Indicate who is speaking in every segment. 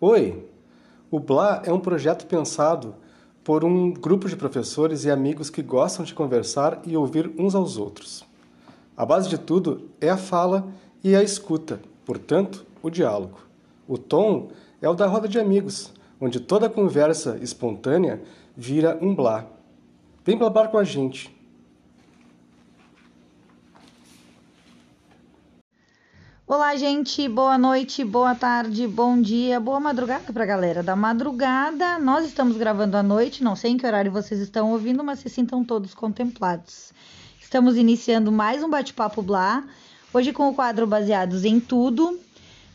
Speaker 1: Oi! O Blá é um projeto pensado por um grupo de professores e amigos que gostam de conversar e ouvir uns aos outros. A base de tudo é a fala e a escuta, portanto, o diálogo. O tom é o da roda de amigos, onde toda conversa espontânea vira um blá. Vem blabar com a gente.
Speaker 2: Olá, gente. Boa noite, boa tarde, bom dia, boa madrugada para a galera da madrugada. Nós estamos gravando à noite, não sei em que horário vocês estão ouvindo, mas se sintam todos contemplados. Estamos iniciando mais um bate-papo Blá, hoje com o quadro Baseados em Tudo.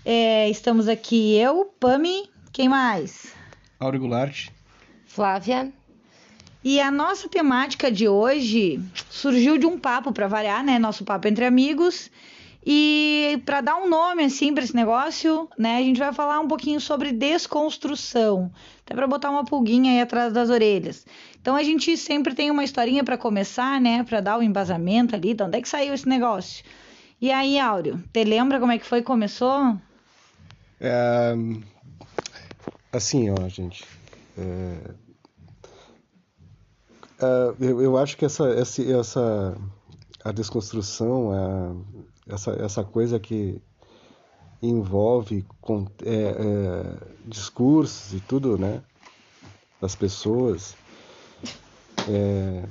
Speaker 2: É, estamos aqui eu, Pami, quem mais?
Speaker 1: Goulart.
Speaker 3: Flávia.
Speaker 2: E a nossa temática de hoje surgiu de um papo para variar, né? Nosso papo entre amigos. E para dar um nome assim para esse negócio, né, a gente vai falar um pouquinho sobre desconstrução, até para botar uma pulguinha aí atrás das orelhas. Então a gente sempre tem uma historinha para começar, né, para dar o um embasamento ali, de onde é que saiu esse negócio. E aí, Áureo, te lembra como é que foi que começou?
Speaker 1: É, assim, ó, gente. É, é, eu, eu acho que essa, essa, essa a desconstrução, a, essa, essa coisa que envolve com, é, é, discursos e tudo, né? Das pessoas. É,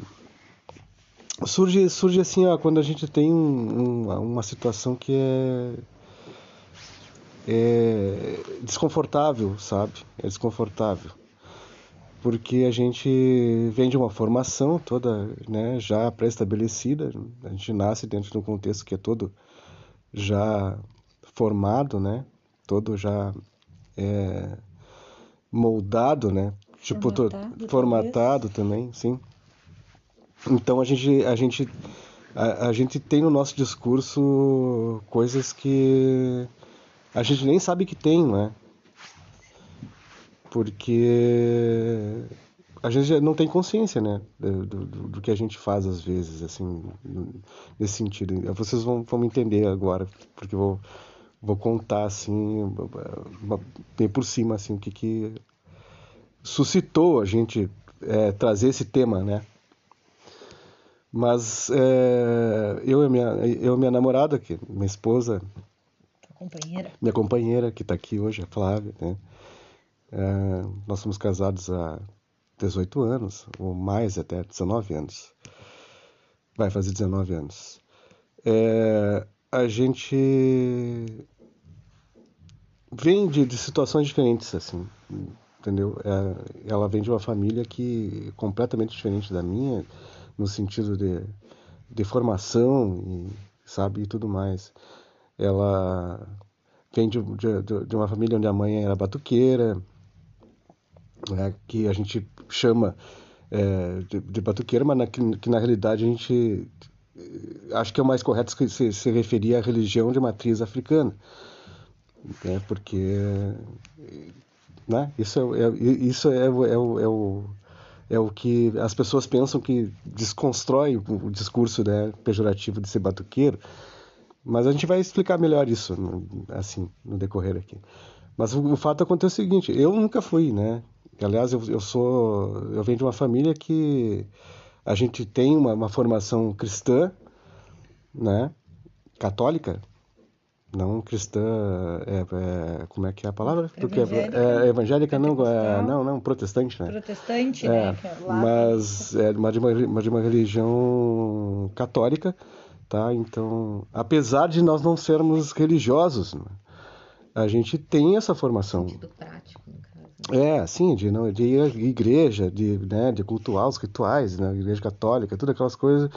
Speaker 1: surge, surge assim, ó, quando a gente tem um, um, uma situação que é, é desconfortável, sabe? É desconfortável. Porque a gente vem de uma formação toda né, já pré-estabelecida, a gente nasce dentro de um contexto que é todo já formado, né? Todo já é, moldado, né? Tipo, formatado, formatado também, sim. Então a gente, a gente, a, a, gente tem no nosso discurso coisas que a gente nem sabe que tem, né? Porque a gente não tem consciência, né, do, do, do, que a gente faz às vezes, assim, nesse sentido. Vocês vão, vão me entender agora, porque eu vou, vou contar, assim, bem por cima, assim, o que que suscitou a gente é, trazer esse tema, né. Mas é, eu e minha, eu e minha namorada, que minha esposa,
Speaker 2: companheira.
Speaker 1: minha companheira que está aqui hoje, a Flávia, né, é, nós somos casados há 18 anos, ou mais até, 19 anos. Vai fazer 19 anos. É, a gente vem de, de, situações diferentes, assim, entendeu? É, ela vem de uma família que é completamente diferente da minha, no sentido de, de formação, e, sabe, e tudo mais. Ela vem de, de, de uma família onde a mãe era batuqueira, né, que a gente chama é, de, de, batuqueira, mas na, que, que, na realidade a gente eh, acho que é o mais correto se, se referir à religião de matriz africana, né, porque né, isso, é, é isso é, é, é, o, é, o, é o que as pessoas pensam que desconstrói o, discurso né, pejorativo de ser batuqueiro, mas a gente vai explicar melhor isso assim no decorrer aqui. Mas o, o fato acontece o seguinte, eu nunca fui, né? Aliás, eu, eu sou, eu venho de uma família que a gente tem uma, uma formação cristã, né? Católica, não cristã, é, é, como é que é a palavra? Porque evangélica, é, evangélica não, é, não, não, protestante, né?
Speaker 2: Protestante,
Speaker 1: é,
Speaker 2: né?
Speaker 1: É mas é uma de uma, de uma religião católica, tá? Então, apesar de nós não sermos religiosos, né? A gente tem essa formação.
Speaker 3: Sentido prático, no caso.
Speaker 1: É, sim, de, não, de igreja, de, né, de cultuar os rituais, né, igreja católica, tudo aquelas coisas.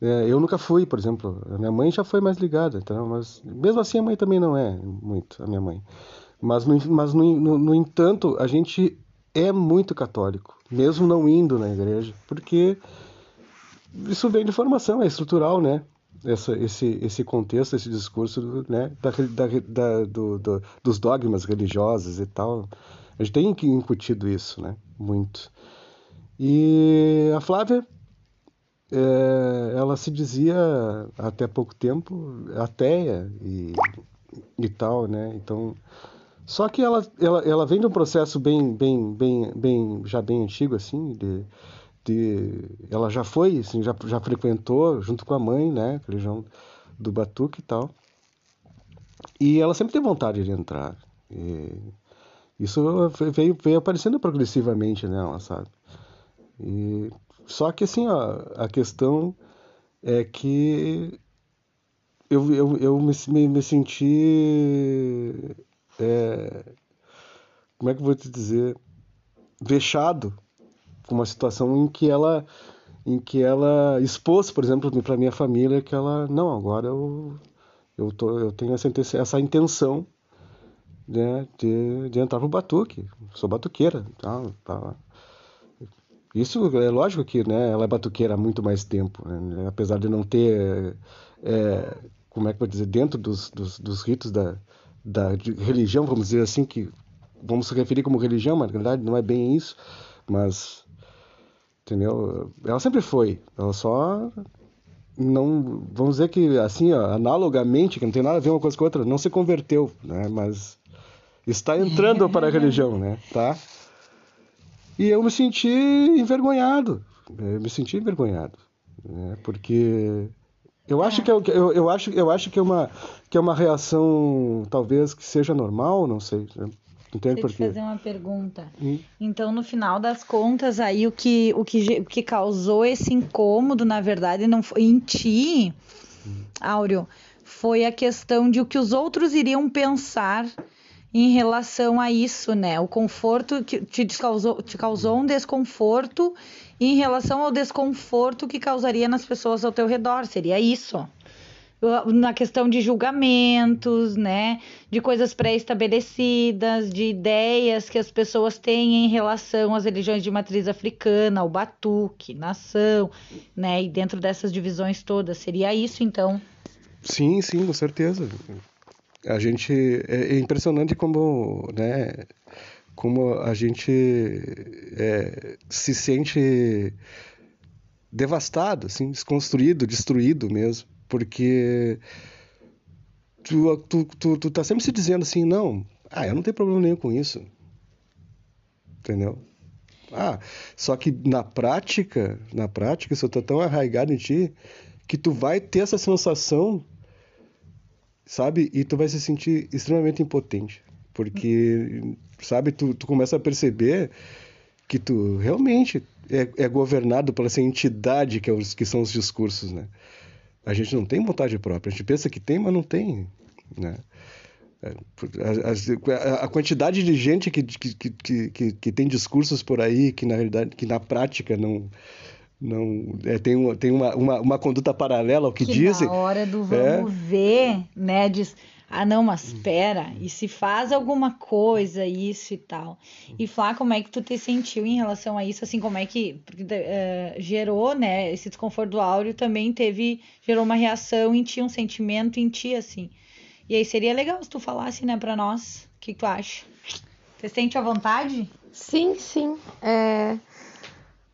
Speaker 1: É, eu nunca fui, por exemplo. A minha mãe já foi mais ligada, então, mas mesmo assim a mãe também não é muito, a minha mãe. Mas, no, mas no, no, no entanto, a gente é muito católico, mesmo não indo na igreja, porque isso vem de formação, é estrutural, né? Essa, esse, esse contexto, esse discurso né, da, da, da do, do, dos dogmas religiosos e tal. A gente tem incutido isso, né? Muito. E a Flávia, é, ela se dizia até pouco tempo ateia e, e tal, né? Então, Só que ela, ela, ela vem de um processo bem, bem, bem, bem, já bem antigo, assim, de, de, ela já foi, assim, já, já frequentou junto com a mãe, né, a religião do Batuque e tal. E ela sempre teve vontade de entrar. E isso veio, veio aparecendo progressivamente nela, sabe? E, só que, assim, ó, a questão é que eu, eu, eu me, me, me senti é, como é que eu vou te dizer, vexado uma situação em que ela em que ela expôs, por exemplo, para minha família que ela não, agora eu eu, tô, eu tenho essa, essa intenção né, de, de entrar pro batuque, sou batuqueira, tá, tá. Isso é lógico que né, ela é batuqueira há muito mais tempo, né, apesar de não ter, é, como é que eu vou dizer, dentro dos, dos, dos ritos da, da religião, vamos dizer assim, que vamos se referir como religião, mas na verdade não é bem isso, mas entendeu? Ela sempre foi, ela só não, vamos dizer que assim, ó, analogamente, que não tem nada a ver uma coisa com a outra, não se converteu, né? Mas está entrando para a religião, né? Tá? E eu me senti envergonhado, eu me senti envergonhado, né? Porque eu acho é. que eu, eu, eu, acho eu acho que é uma que é uma reação talvez que seja normal, não sei. Né? Entende por quê?
Speaker 2: fazer uma pergunta. Hum? Então, no final das contas, aí o que o que, o que causou esse incômodo, na verdade, não foi em ti, hum. Áureo, foi a questão de o que os outros iriam pensar em relação a isso, né? O conforto que te causou, te causou um desconforto em relação ao desconforto que causaria nas pessoas ao teu redor. Seria isso. Na questão de julgamentos, né? De coisas pré-estabelecidas, de ideias que as pessoas têm em relação às religiões de matriz africana, ao batuque, nação, né? E dentro dessas divisões todas. Seria isso, então?
Speaker 1: Sim, sim, com certeza. A gente. É, é impressionante como, né? como a gente é, se sente devastado, assim, desconstruído, destruído mesmo, porque tu, tu, tu, tu tá sempre se dizendo assim, não, ah, eu não tenho problema nenhum com isso, entendeu? Ah, só que na prática, na prática, isso tá tão arraigado em ti que tu vai ter essa sensação, sabe? E tu vai se sentir extremamente impotente. Porque, sabe, tu, tu começa a perceber que tu realmente é, é governado pela essa entidade que, é os, que são os discursos, né? A gente não tem vontade própria. A gente pensa que tem, mas não tem, né? É, a, a, a, quantidade de gente que, que, que, que, que tem discursos por aí que na realidade que na prática não não é, tem, uma, tem uma, uma, uma conduta paralela ao que, que dizem.
Speaker 2: Na hora do vamos é, ver, né? Diz, ah, não, mas espera, e se faz alguma coisa, isso e tal. E Flá, como é que tu te sentiu em relação a isso? Assim, como é que porque, uh, gerou, né, esse desconforto do áudio também teve, gerou uma reação em ti, um sentimento em ti, assim. E aí seria legal se tu falasse, né, pra nós, o que tu acha? Você sente à vontade?
Speaker 3: Sim, sim. É...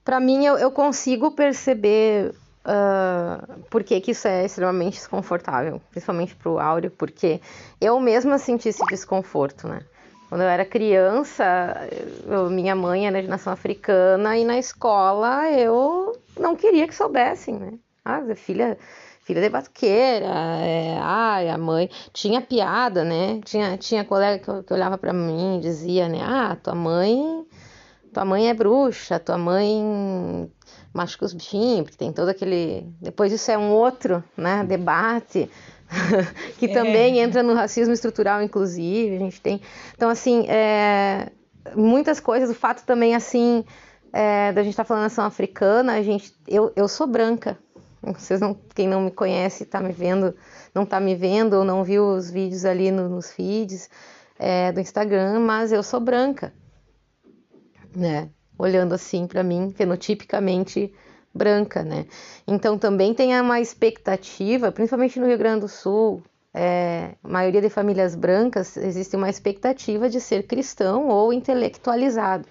Speaker 3: Para mim, eu, eu consigo perceber Uh, por que, que, isso é extremamente desconfortável, principalmente para o Áureo, porque eu mesma senti esse desconforto, né? Quando eu era criança, eu, minha mãe era de nação africana e na escola eu não queria que soubessem, né? Ah, filha, filha de batuqueira, é, ai, a mãe tinha piada, né? Tinha, tinha colega que, que olhava para mim e dizia, né? Ah, tua mãe, tua mãe é bruxa, tua mãe machuca os bichinhos, porque tem todo aquele. Depois isso é um outro né, debate. que é. também entra no racismo estrutural, inclusive, a gente tem. Então, assim, é, muitas coisas, o fato também, assim, é, da gente estar tá falando nação africana, a gente, eu, eu sou branca. Vocês não, quem não me conhece, está me vendo, não está me vendo ou não viu os vídeos ali no, nos feeds é, do Instagram, mas eu sou branca, né? Olhando assim para mim, fenotipicamente branca, né? Então também tem uma expectativa, principalmente no Rio Grande do Sul, é, a maioria de famílias brancas existe uma expectativa de ser cristão ou intelectualizado.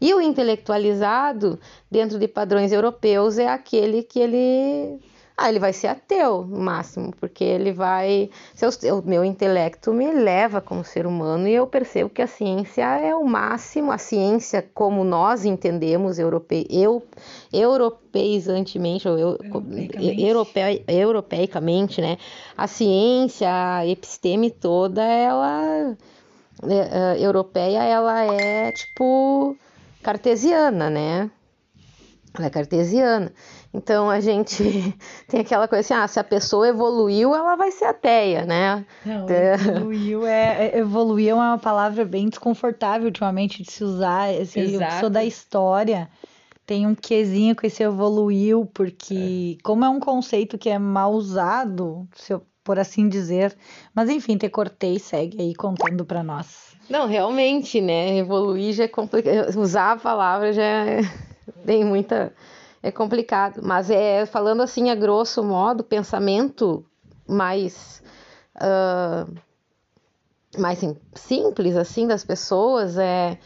Speaker 3: E o intelectualizado, dentro de padrões europeus, é aquele que ele ah, ele vai ser ateu, no máximo, porque ele vai. o meu intelecto me leva como ser humano e eu percebo que a ciência é o máximo, a ciência como nós entendemos europe, eu, europeizantemente, ou eu, europeicamente. europeicamente, né? A ciência, a episteme toda, ela. É, é, europeia, ela é tipo cartesiana, né? Ela é cartesiana. Então a gente tem aquela coisa assim, ah, se a pessoa evoluiu, ela vai ser ateia, né?
Speaker 2: Não, evoluiu é, é evoluir é uma palavra bem desconfortável ultimamente de se usar. Assim, eu sou da história, tem um quesinho com esse evoluiu, porque é. como é um conceito que é mal usado, eu, por assim dizer, mas enfim, te cortei, segue aí contando para nós.
Speaker 3: Não, realmente, né? Evoluir já é complicado. Usar a palavra já é... tem muita é complicado. Mas é falando assim a grosso modo, pensamento mais uh, mais simples assim das pessoas é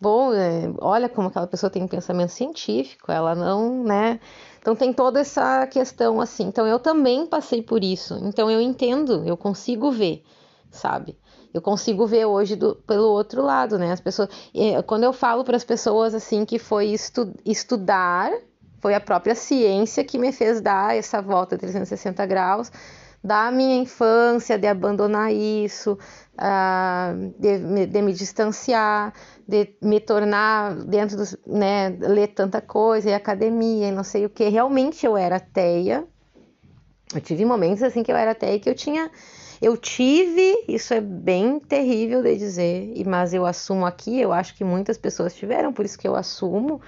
Speaker 3: bom. É, olha como aquela pessoa tem um pensamento científico. Ela não, né? Então tem toda essa questão assim. Então eu também passei por isso. Então eu entendo, eu consigo ver, sabe? eu consigo ver hoje do, pelo outro lado, né? As pessoas, quando eu falo para as pessoas assim que foi estu, estudar foi a própria ciência que me fez dar essa volta 360 graus da minha infância, de abandonar isso, uh, de, de, me distanciar, de me tornar dentro dos, né, ler tanta coisa, e academia, e não sei o que. Realmente eu era ateia. Eu tive momentos assim que eu era ateia que eu tinha. Eu tive, isso é bem terrível de dizer, mas eu assumo aqui, eu acho que muitas pessoas tiveram, por isso que eu assumo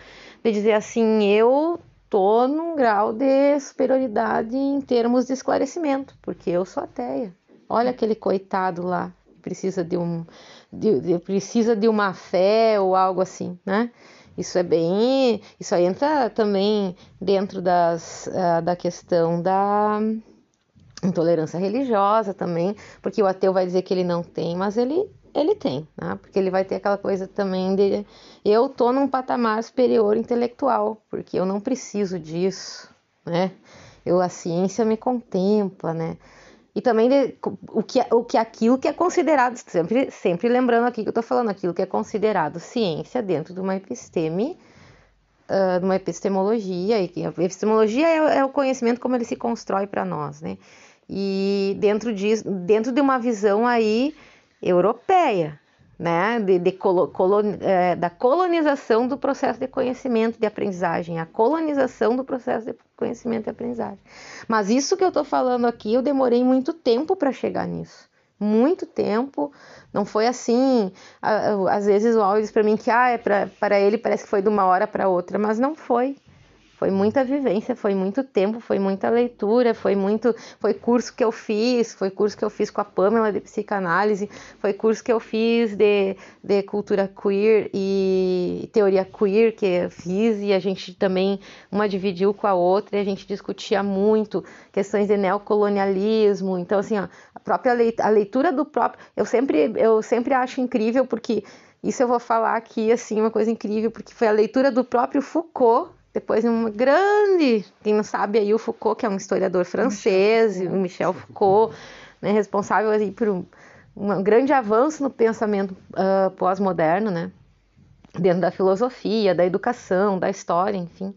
Speaker 3: de dizer assim, eu tô num grau de superioridade em termos de esclarecimento, porque eu sou ateia. Olha aquele coitado lá, precisa de um de, de, precisa de uma fé ou algo assim, né? Isso é bem, isso aí entra também dentro das, uh, da questão da intolerância religiosa também, porque o ateu vai dizer que ele não tem, mas ele ele tem, né? Porque ele vai ter aquela coisa também de eu tô num patamar superior intelectual, porque eu não preciso disso, né? Eu a ciência me contempla, né? E também de, o que o que aquilo que é considerado sempre sempre lembrando aqui que eu tô falando aquilo que é considerado ciência dentro de uma episteme uh, de uma epistemologia e que a epistemologia é, é o conhecimento como ele se constrói para nós, né? E dentro disso, dentro de uma visão aí europeia, né, de, de colon, é, da colonização do processo de conhecimento de aprendizagem, a colonização do processo de conhecimento e aprendizagem. Mas isso que eu estou falando aqui, eu demorei muito tempo para chegar nisso. Muito tempo, não foi assim. Às vezes o áudio diz para mim que ah, é para ele parece que foi de uma hora para outra, mas não foi. Foi muita vivência, foi muito tempo, foi muita leitura, foi muito, foi curso que eu fiz, foi curso que eu fiz com a Pamela de psicanálise, foi curso que eu fiz de, de cultura queer e teoria queer que eu fiz e a gente também uma dividiu com a outra e a gente discutia muito questões de neocolonialismo. Então assim, ó, a própria leitura, a leitura do próprio, eu sempre eu sempre acho incrível porque isso eu vou falar aqui assim uma coisa incrível porque foi a leitura do próprio Foucault depois, uma grande, quem não sabe aí, o Foucault, que é um historiador francês, Michel, o Michel Foucault, né, responsável aí por um, um, grande avanço no pensamento uh, pós-moderno, né, dentro da filosofia, da educação, da história, enfim,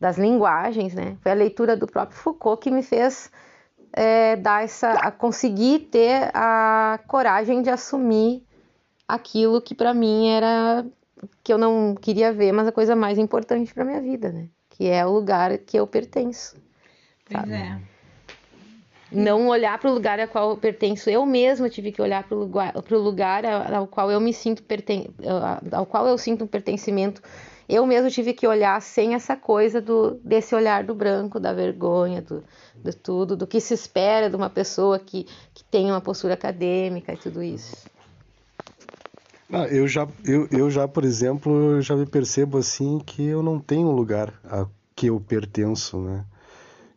Speaker 3: das linguagens, né. Foi a leitura do próprio Foucault que me fez é, dar essa, a conseguir ter a coragem de assumir aquilo que para mim era que eu não queria ver, mas a coisa mais importante para minha vida, né? Que é o lugar que eu pertenço.
Speaker 2: Pois sabe? é.
Speaker 3: Não olhar para o lugar ao qual eu pertenço. Eu mesma tive que olhar para o lugar, pro lugar ao qual eu me sinto perten ao qual eu sinto um pertencimento. Eu mesmo tive que olhar sem essa coisa do desse olhar do branco, da vergonha, do, de tudo, do que se espera de uma pessoa que, que tem uma postura acadêmica e tudo isso.
Speaker 1: Ah, eu, já, eu, eu já, por exemplo, já me percebo assim que eu não tenho um lugar a que eu pertenço, né?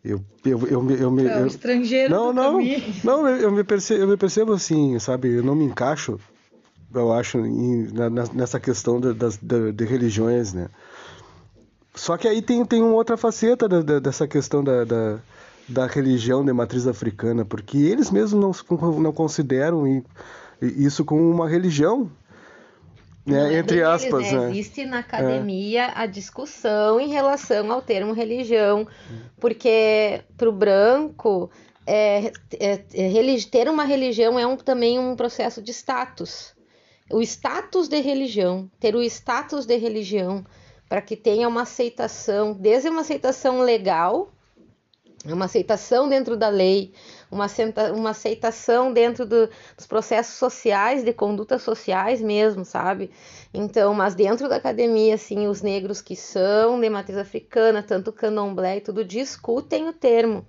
Speaker 1: Eu, eu, eu, eu, eu me.
Speaker 2: É,
Speaker 1: eu,
Speaker 2: estrangeiro
Speaker 1: não, não, caminho. não, eu me, percebo, eu me percebo assim, sabe? Eu não me encaixo, eu acho, em, na, nessa questão de, das, de, de, religiões, né? Só que aí tem, tem uma outra faceta da, da, dessa questão da, da da religião de matriz africana, porque eles mesmos não, não consideram isso como uma religião, né? É entre aspas.
Speaker 3: Deles, né? Né? Existe na academia é. a discussão em relação ao termo religião, porque para o branco é, é, é ter uma religião é um, também um processo de status. O status de religião, ter o status de religião, para que tenha uma aceitação, desde uma aceitação legal, uma aceitação dentro da lei, uma, uma aceitação dentro do, dos processos sociais, de condutas sociais mesmo, sabe? Então, mas dentro da academia, assim, os negros que são de matriz africana, tanto candomblé e tudo, discutem o termo,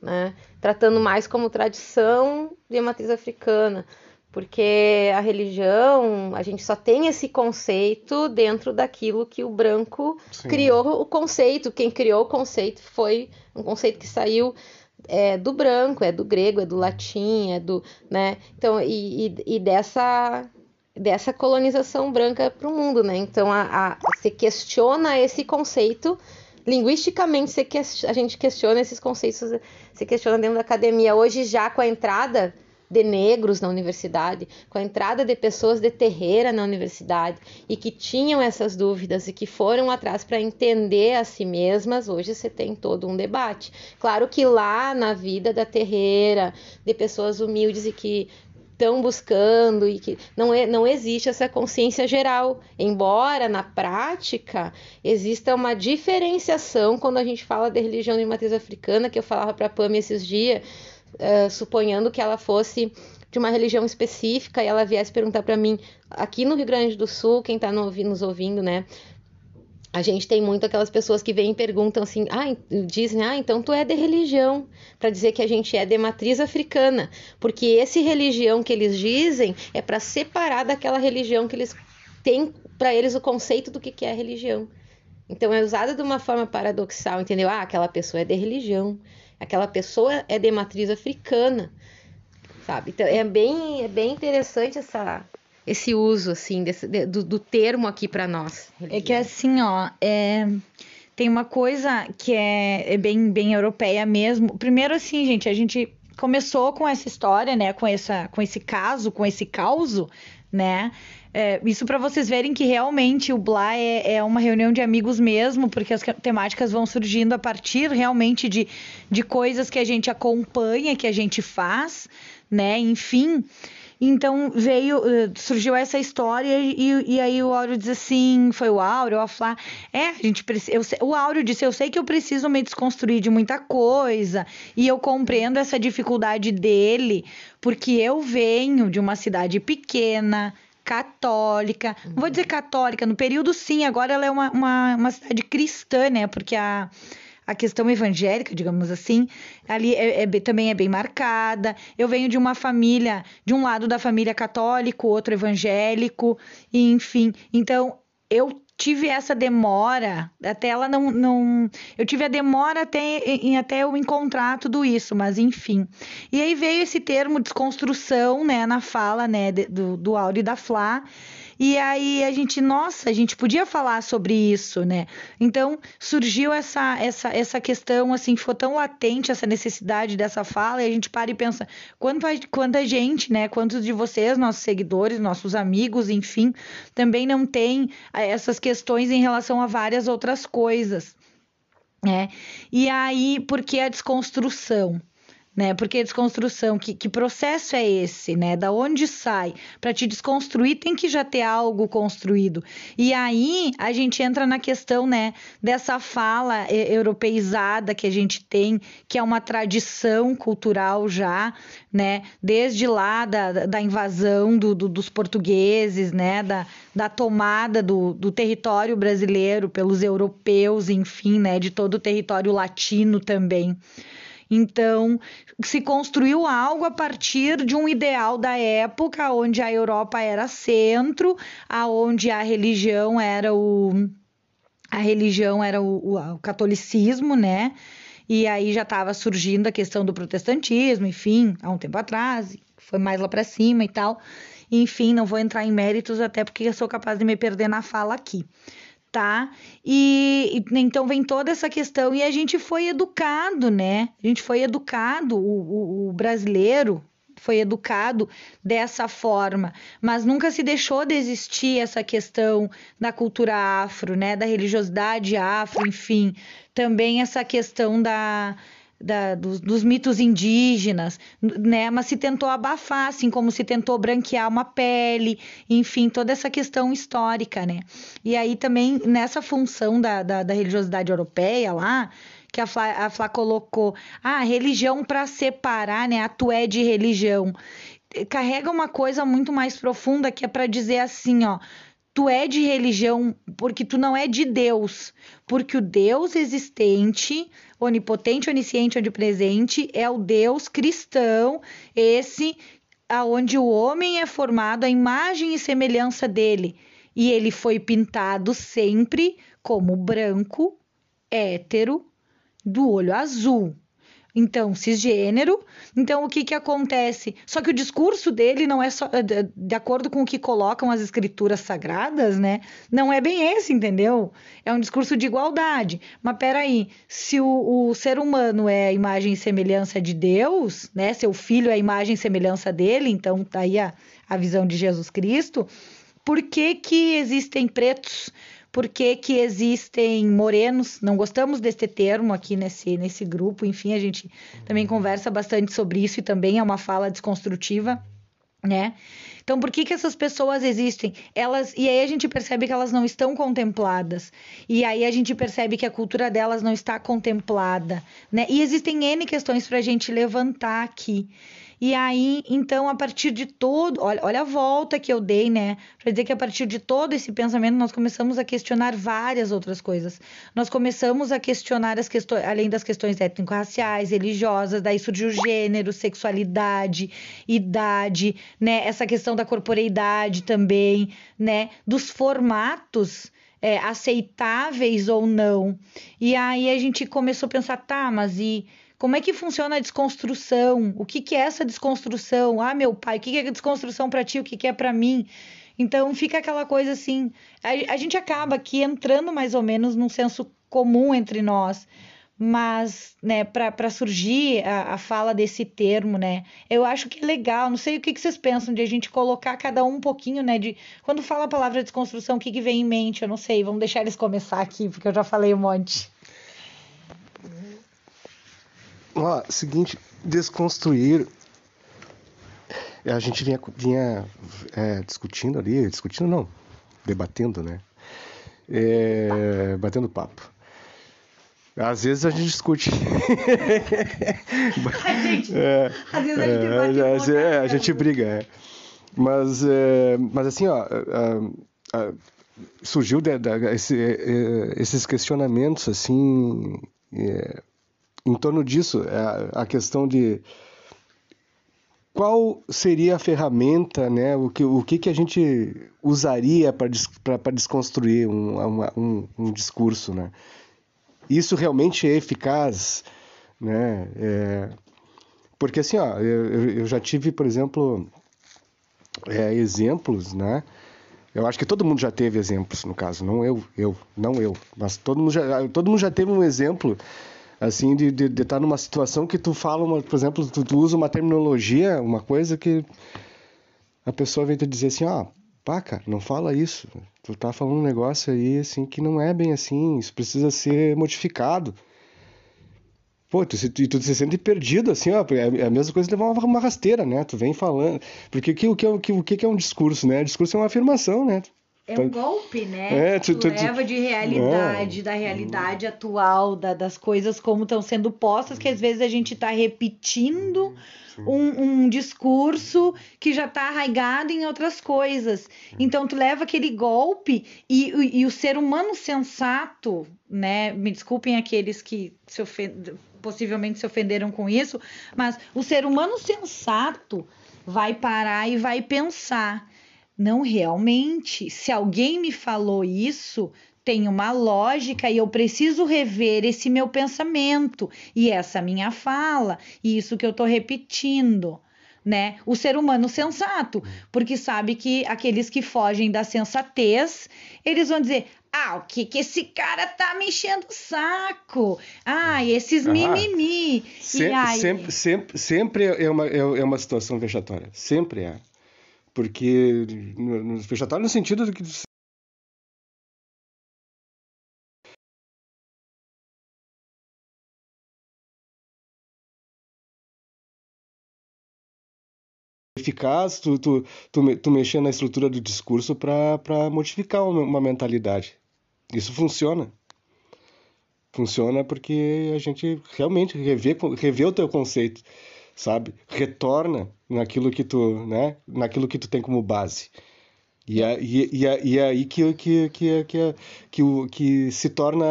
Speaker 3: né? Tratando mais como tradição de matriz africana porque a religião, a gente só tem esse conceito dentro daquilo que o branco Sim. criou o conceito. Quem criou o conceito foi um conceito que saiu é, do branco, é do grego, é do latim, é do, né? Então, e, e, e dessa dessa colonização branca para o mundo, né? Então, a, a, se questiona esse conceito linguisticamente, se que, a gente questiona esses conceitos, se questiona dentro da academia. Hoje, já com a entrada de negros na universidade, com a entrada de pessoas de terreira na universidade e que tinham essas dúvidas e que foram atrás para entender a si mesmas, hoje você tem todo um debate. Claro que lá na vida da terreira, de pessoas humildes e que estão buscando e que não, é, não existe essa consciência geral, embora na prática exista uma diferenciação quando a gente fala de religião de matriz africana, que eu falava para a Pam esses dias, uh, suponhando que ela fosse de uma religião específica e ela viesse perguntar para mim, aqui no Rio Grande do Sul, quem está nos ouvindo, né? A gente tem muito aquelas pessoas que vêm e perguntam assim, ah, dizem, ah, então tu é de religião, para dizer que a gente é de matriz africana, porque esse religião que eles dizem é para separar daquela religião que eles têm para eles o conceito do que, que é religião. Então é usada de uma forma paradoxal, entendeu? Ah, aquela pessoa é de religião aquela pessoa é de matriz africana, sabe? Então é bem, é bem interessante essa, esse uso assim desse, de, do, do, termo aqui para nós.
Speaker 2: É que assim, ó, é, tem uma coisa que é, é, bem, bem europeia mesmo. Primeiro, assim, gente, a gente começou com essa história, né? Com, essa, com esse caso, com esse caos, né? É, isso para vocês verem que realmente o Blá é, é, uma reunião de amigos mesmo, porque as temáticas vão surgindo a partir realmente de, de coisas que a gente acompanha, que a gente faz, né? Enfim. Então veio, eh, surgiu essa história e, e aí o Áureo diz assim, foi o Áureo, a Flá, é, a gente precisa, o Áureo disse, eu sei que eu preciso me desconstruir de muita coisa e eu compreendo essa dificuldade dele, porque eu venho de uma cidade pequena, católica. Não vou dizer católica, no período sim, agora ela é uma, uma, uma cidade cristã, né? Porque a, a questão evangélica, digamos assim, ali é, é, também é bem marcada. Eu venho de uma família, de um lado da família católico, outro evangélico, enfim. Então, eu tive essa demora, até ela não, não. Eu tive a demora até, em até eu encontrar tudo isso, mas enfim. E aí veio esse termo desconstrução, né, na fala, né, do, do áudio da Flá. E aí a gente, nossa, a gente podia falar sobre isso, né? Então surgiu essa essa essa questão assim, ficou tão latente essa necessidade dessa fala e a gente para e pensa, quanta quanta gente, né? Quantos de vocês, nossos seguidores, nossos amigos, enfim, também não tem eh, essas questões em relação a várias outras coisas. É, e aí, por que a desconstrução? Né? Porque desconstrução, que, que processo é esse, né? Da onde sai? Para te desconstruir tem que já ter algo construído. E aí a gente entra na questão, né, dessa fala europeizada que a gente tem, que é uma tradição cultural já, né? Desde lá da, da invasão do, do, dos portugueses, né? Da, da tomada do, do território brasileiro pelos europeus, enfim, né? De todo o território latino também. Então, se construiu algo a partir de um ideal da época, onde a Europa era centro, aonde a religião era o a religião era o, o, o catolicismo, né? E aí já estava surgindo a questão do protestantismo, enfim, há um tempo atrás, foi mais lá para cima e tal. Enfim, não vou entrar em méritos até porque eu sou capaz de me perder na fala aqui tá? E, e, então vem toda essa questão e a gente foi educado, né? A gente foi educado, o, o, o brasileiro foi educado dessa forma, mas nunca se deixou de existir essa questão da cultura afro, né? Da religiosidade afro, enfim, também essa questão da da, dos, dos, mitos indígenas, né? Mas se tentou abafar, assim como se tentou branquear uma pele, enfim, toda essa questão histórica, né? E aí também nessa função da, da, da religiosidade europeia lá, que a Flá, a Flá colocou, ah, religião para separar, né? A tu é de religião. Carrega uma coisa muito mais profunda que é para dizer assim, ó, tu é de religião porque tu não é de Deus, porque o Deus existente, onipotente, onisciente, onipresente, é o Deus cristão, esse aonde o homem é formado à imagem e semelhança dele, e ele foi pintado sempre como branco, hétero, do olho azul. Então, cisgênero. Então, o que que acontece? Só que o discurso dele não é só de acordo com o que colocam as escrituras sagradas, né? Não é bem esse, entendeu? É um discurso de igualdade. Mas peraí, se o, o ser humano é a imagem e semelhança de Deus, né? Seu filho é a imagem e semelhança dele, então tá aí a, a visão de Jesus Cristo. Por que que existem pretos? Por que, que existem morenos, não gostamos desse termo aqui nesse, nesse grupo, enfim, a gente também uhum. conversa bastante sobre isso e também é uma fala desconstrutiva, né? Então, por que, que essas pessoas existem? Elas e aí a gente percebe que elas não estão contempladas. E aí a gente percebe que a cultura delas não está contemplada, né? E existem N questões para a gente levantar aqui. E aí, então, a partir de todo, olha, olha a volta que eu dei, né? Para dizer que a partir de todo esse pensamento nós começamos a questionar várias outras coisas. Nós começamos a questionar as questões, além das questões étnico-raciais, religiosas, daí surgiu gênero, sexualidade, idade, né? Essa questão da corporeidade também, né? Dos formatos é, aceitáveis ou não. E aí a gente começou a pensar, tá, mas e como é que funciona a desconstrução? O que, que é essa desconstrução? Ah, meu pai, o que, que é desconstrução para ti? O que, que é para mim? Então fica aquela coisa assim. A, a gente acaba aqui entrando mais ou menos num senso comum entre nós mas né, para surgir a, a, fala desse termo, né, eu acho que é legal, não sei o que, que vocês pensam de a gente colocar cada um um pouquinho, né, de quando fala a palavra desconstrução, o que, que vem em mente, eu não sei, vamos deixar eles começar aqui, porque eu já falei um monte.
Speaker 1: Ó, seguinte, desconstruir. A gente vinha, vinha é, discutindo ali, discutindo não, debatendo, né? É, batendo papo. Às vezes a gente discute.
Speaker 2: a gente, é, às vezes a gente é,
Speaker 1: bate é, a gente briga. É. Mas, é, mas assim, ó, surgiu de, de, esse, esses questionamentos assim em torno disso, é a questão de qual seria a ferramenta, né, o, que, o que, que a gente usaria para desconstruir um, um, um, discurso. Né? Isso realmente é eficaz? Né? É, porque assim, ó, eu, eu já tive, por exemplo, é, exemplos, né? Eu acho que todo mundo já teve exemplos, no caso, não eu, eu, não eu, mas todo mundo já, todo mundo já teve um exemplo assim, de estar de, de tá numa situação que tu fala, uma, por exemplo, tu, tu, usa uma terminologia, uma coisa que a pessoa vem te dizer assim, ó, ah, pá, cara, não fala isso. Tu tá falando um negócio aí, assim, que não é bem assim, isso precisa ser modificado. Pô, tu, tu, tu se sente perdido, assim, ó, é, é a mesma coisa de levar uma, uma rasteira, né? Tu vem falando. Porque o que, o, que, o, que, o que é um discurso, né? Discurso é uma afirmação, né?
Speaker 2: É um golpe, né? É, tu, tu, tu, leva de realidade, da realidade atual, da, das coisas como estão sendo postas, que às vezes a gente está repetindo um, um, discurso que já está arraigado em outras coisas. Então, tu leva aquele golpe e, e, e, o ser humano sensato, né? Me desculpem aqueles que se ofend... possivelmente se ofenderam com isso, mas o ser humano sensato vai parar e vai pensar não, realmente, se alguém me falou isso, tem uma lógica e eu preciso rever esse meu pensamento e essa minha fala e isso que eu estou repetindo. né? O ser humano sensato, porque sabe que aqueles que fogem da sensatez, eles vão dizer: ah, o que que esse cara tá me enchendo o saco? Ah, esses
Speaker 1: Ah,
Speaker 2: mimimi.
Speaker 1: Sempre,
Speaker 2: e aí,
Speaker 1: sempre, sempre, sempre é uma, é, é uma situação vexatória. Sempre é. Porque no, no no sentido de que eficaz tu, tu, tu, tu mexer na estrutura do discurso para modificar uma, uma mentalidade. Isso funciona. Funciona porque a gente realmente revê, revê o teu conceito, sabe? Retorna naquilo que tu, né? Naquilo que tu tem como base. E e, e, e é aí que, que, que, que, que, o, que se torna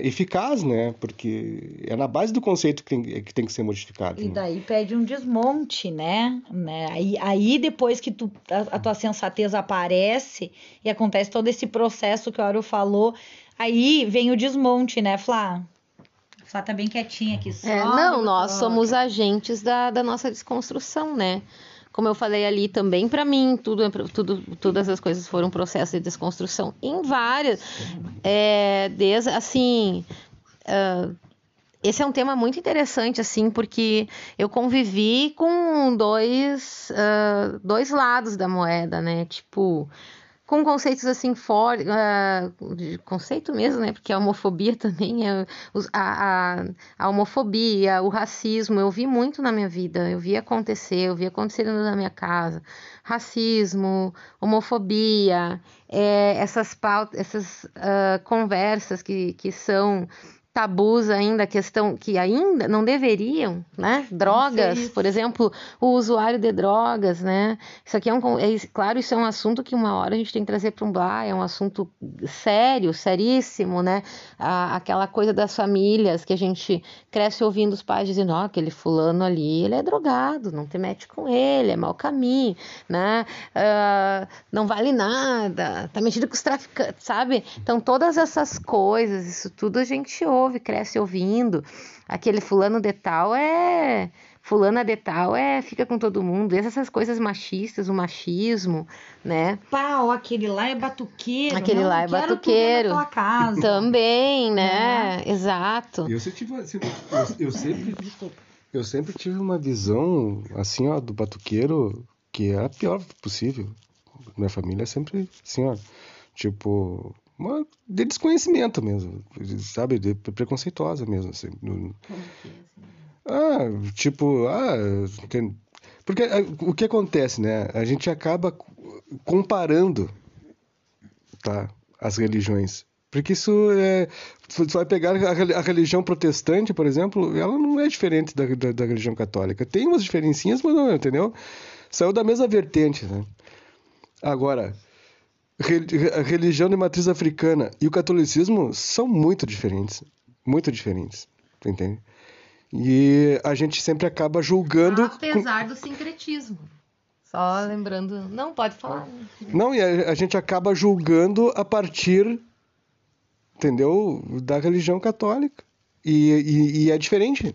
Speaker 1: eficaz, né? Porque é na base do conceito que tem que, tem que ser modificado.
Speaker 2: E
Speaker 1: né?
Speaker 2: daí pede um desmonte, né? né? Aí, aí depois que tu, a, a tua sensatez aparece e acontece todo esse processo que o Auro falou, aí vem o desmonte, né, Flá? Flá tá bem quietinha aqui. Só
Speaker 3: É, não, nós
Speaker 2: toca.
Speaker 3: somos agentes da, da nossa desconstrução, né? Como eu falei ali também, para mim, tudo, é tudo, todas as coisas foram um processo de desconstrução em várias. É, desde, assim, ah, esse é um tema muito interessante, assim, porque eu convivi com dois, ah, dois lados da moeda, né? Tipo, com conceitos assim fortes, de conceito mesmo, né? Porque a homofobia também é a, a, a homofobia, o racismo, eu vi muito na minha vida, eu vi acontecer, eu vi acontecer dentro da minha casa, racismo, homofobia, é, essas pautas, essas ah, conversas que, que são tabus ainda, questão que ainda não deveriam, né? Drogas, por exemplo, o usuário de drogas, né? Isso aqui é um, é, claro, isso é um assunto que uma hora a gente tem que trazer para um bar, é um assunto sério, seríssimo, né? A- aquela coisa das famílias que a gente cresce ouvindo os pais dizendo, ó, aquele fulano ali, ele é drogado, não te mete com ele, é mau caminho, né? Ah, não vale nada, tá metido com os traficantes, sabe? Então, todas essas coisas, isso tudo a gente ouve, cresce ouvindo. Aquele fulano de tal é. Fulana de tal é. Fica com todo mundo. Essas coisas machistas, o machismo, né?
Speaker 2: Pau, aquele lá é batuqueiro.
Speaker 3: Aquele
Speaker 2: não
Speaker 3: lá é batuqueiro.
Speaker 2: casa.
Speaker 3: Também, né? Exato.
Speaker 1: Eu sempre tive, assim, eu, eu sempre, eu sempre tive uma visão assim, ó, do batuqueiro que é a pior possível. Minha família é sempre assim, ó, tipo, uma, de desconhecimento mesmo, sabe, de preconceituosa mesmo, assim. no- ah, tipo, ah, tem- porque ah, o que acontece, né? A gente acaba comparando, tá, as religiões. Porque isso é. Você vai pegar a reli- a religião protestante, por exemplo, ela não é diferente da, da, da religião católica. Tem umas diferencinhas, mas não, entendeu? Saiu da mesma vertente, né? Agora, a religião de matriz africana e o catolicismo são muito diferentes. Muito diferentes. Entende? E a gente sempre acaba julgando.
Speaker 3: Apesar do sincretismo. Só lembrando. Não, pode falar.
Speaker 1: Não, e a, a gente acaba julgando a partir, entendeu? Da religião católica. E, e, e é diferente.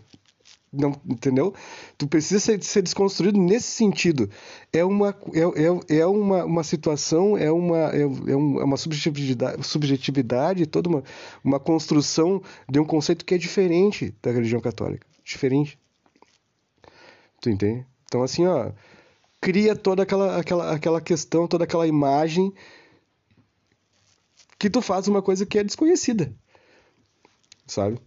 Speaker 1: Não, entendeu? Tu precisa ser, ser desconstruído nesse sentido. É uma, é, é, é uma, uma situação, é uma, é, é é uma subjetividade, subjetividade, toda uma, uma construção de um conceito que é diferente da religião católica. Diferente. Tu entende? Então, assim, ó, cria toda aquela, aquela, aquela questão, toda aquela imagem que tu faz uma coisa que é desconhecida. Sabe?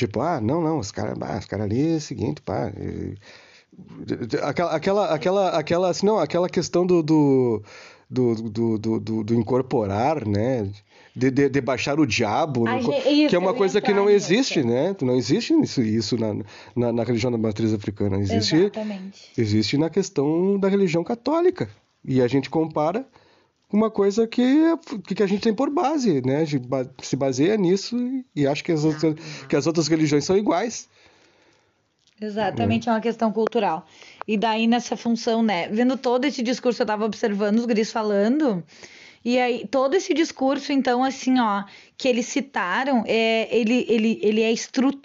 Speaker 1: Tipo, ah, não, não, os caras ah, os cara ali é o seguinte, pá. e- Aquela, aquela, aquela, aquela, assim, não, aquela questão do, do, do, do, do, do- do incorporar, né? De, de, de baixar o diabo, no-
Speaker 2: gente- isso,
Speaker 1: que é uma coisa que não existe, né? Não existe isso, isso na, na, na religião da matriz africana. Existe,
Speaker 2: Exatamente.
Speaker 1: existe na questão da religião católica. E a gente compara com uma coisa que, que a gente tem por base, né? A gente ba- se baseia nisso e, acha que as, outras, que as outras religiões são iguais.
Speaker 2: Exatamente, é uma questão cultural. E daí, nessa função, né? Vendo todo esse discurso, eu tava observando os gris falando, E aí, todo esse discurso, então, assim, ó, que eles citaram, é, ele, ele, ele, é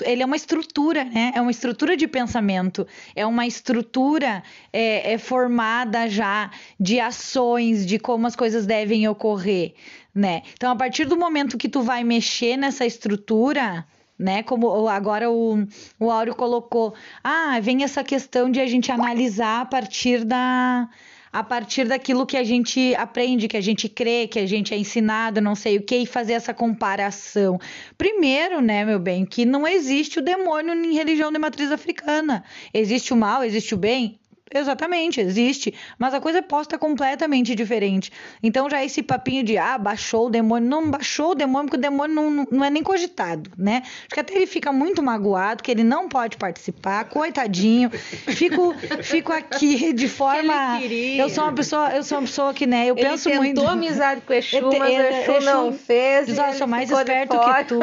Speaker 2: ele é uma estrutura, né? É uma estrutura de pensamento, é uma estrutura é, é formada já de ações, de como as coisas devem ocorrer, né? Então, a partir do momento que tu vai mexer nessa estrutura, né? Como agora o, o Áureo colocou, ah, vem essa questão de a gente analisar a partir da a partir daquilo que a gente aprende, que a gente crê, que a gente é ensinado, não sei o que, e fazer essa comparação. Primeiro, né, meu bem, que não existe o demônio em religião de matriz africana. Existe o mal, existe o bem? Exatamente, existe, mas a coisa é posta completamente diferente. Então já esse papinho de ah, baixou o demônio, não baixou o demônio, porque o demônio não, não é nem cogitado, né? Acho que até ele fica muito magoado, que ele não pode participar, coitadinho. Fico, fico aqui de forma. Eu sou uma pessoa, eu sou uma pessoa que, né, eu
Speaker 3: ele
Speaker 2: penso
Speaker 3: tentou
Speaker 2: muito.
Speaker 3: amizade com o Exu, mas o Exu, Exu não fez.
Speaker 2: Diz, eu sou mais esperto que tu.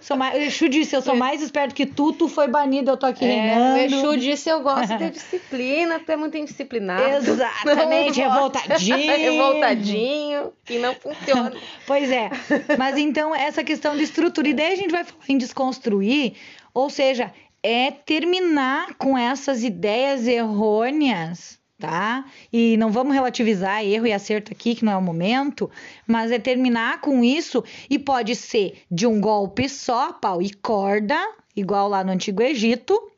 Speaker 2: Sou mais, o Exu disse, eu sou mais esperto que tu, tu foi banido, eu tô aqui é, reinando.
Speaker 3: O Exu disse, eu gosto de disciplina tu é muito indisciplinado.
Speaker 2: Exatamente, revoltadinho.
Speaker 3: revoltadinho, e não funciona.
Speaker 2: pois é. Mas então, essa questão de estrutura. E daí a gente vai falar em desconstruir, ou seja, é terminar com essas ideias errôneas tá? E não vamos relativizar erro e acerto aqui, que não é o momento, mas é terminar com isso e pode ser de um golpe só, pau e corda, igual lá no Antigo Egito,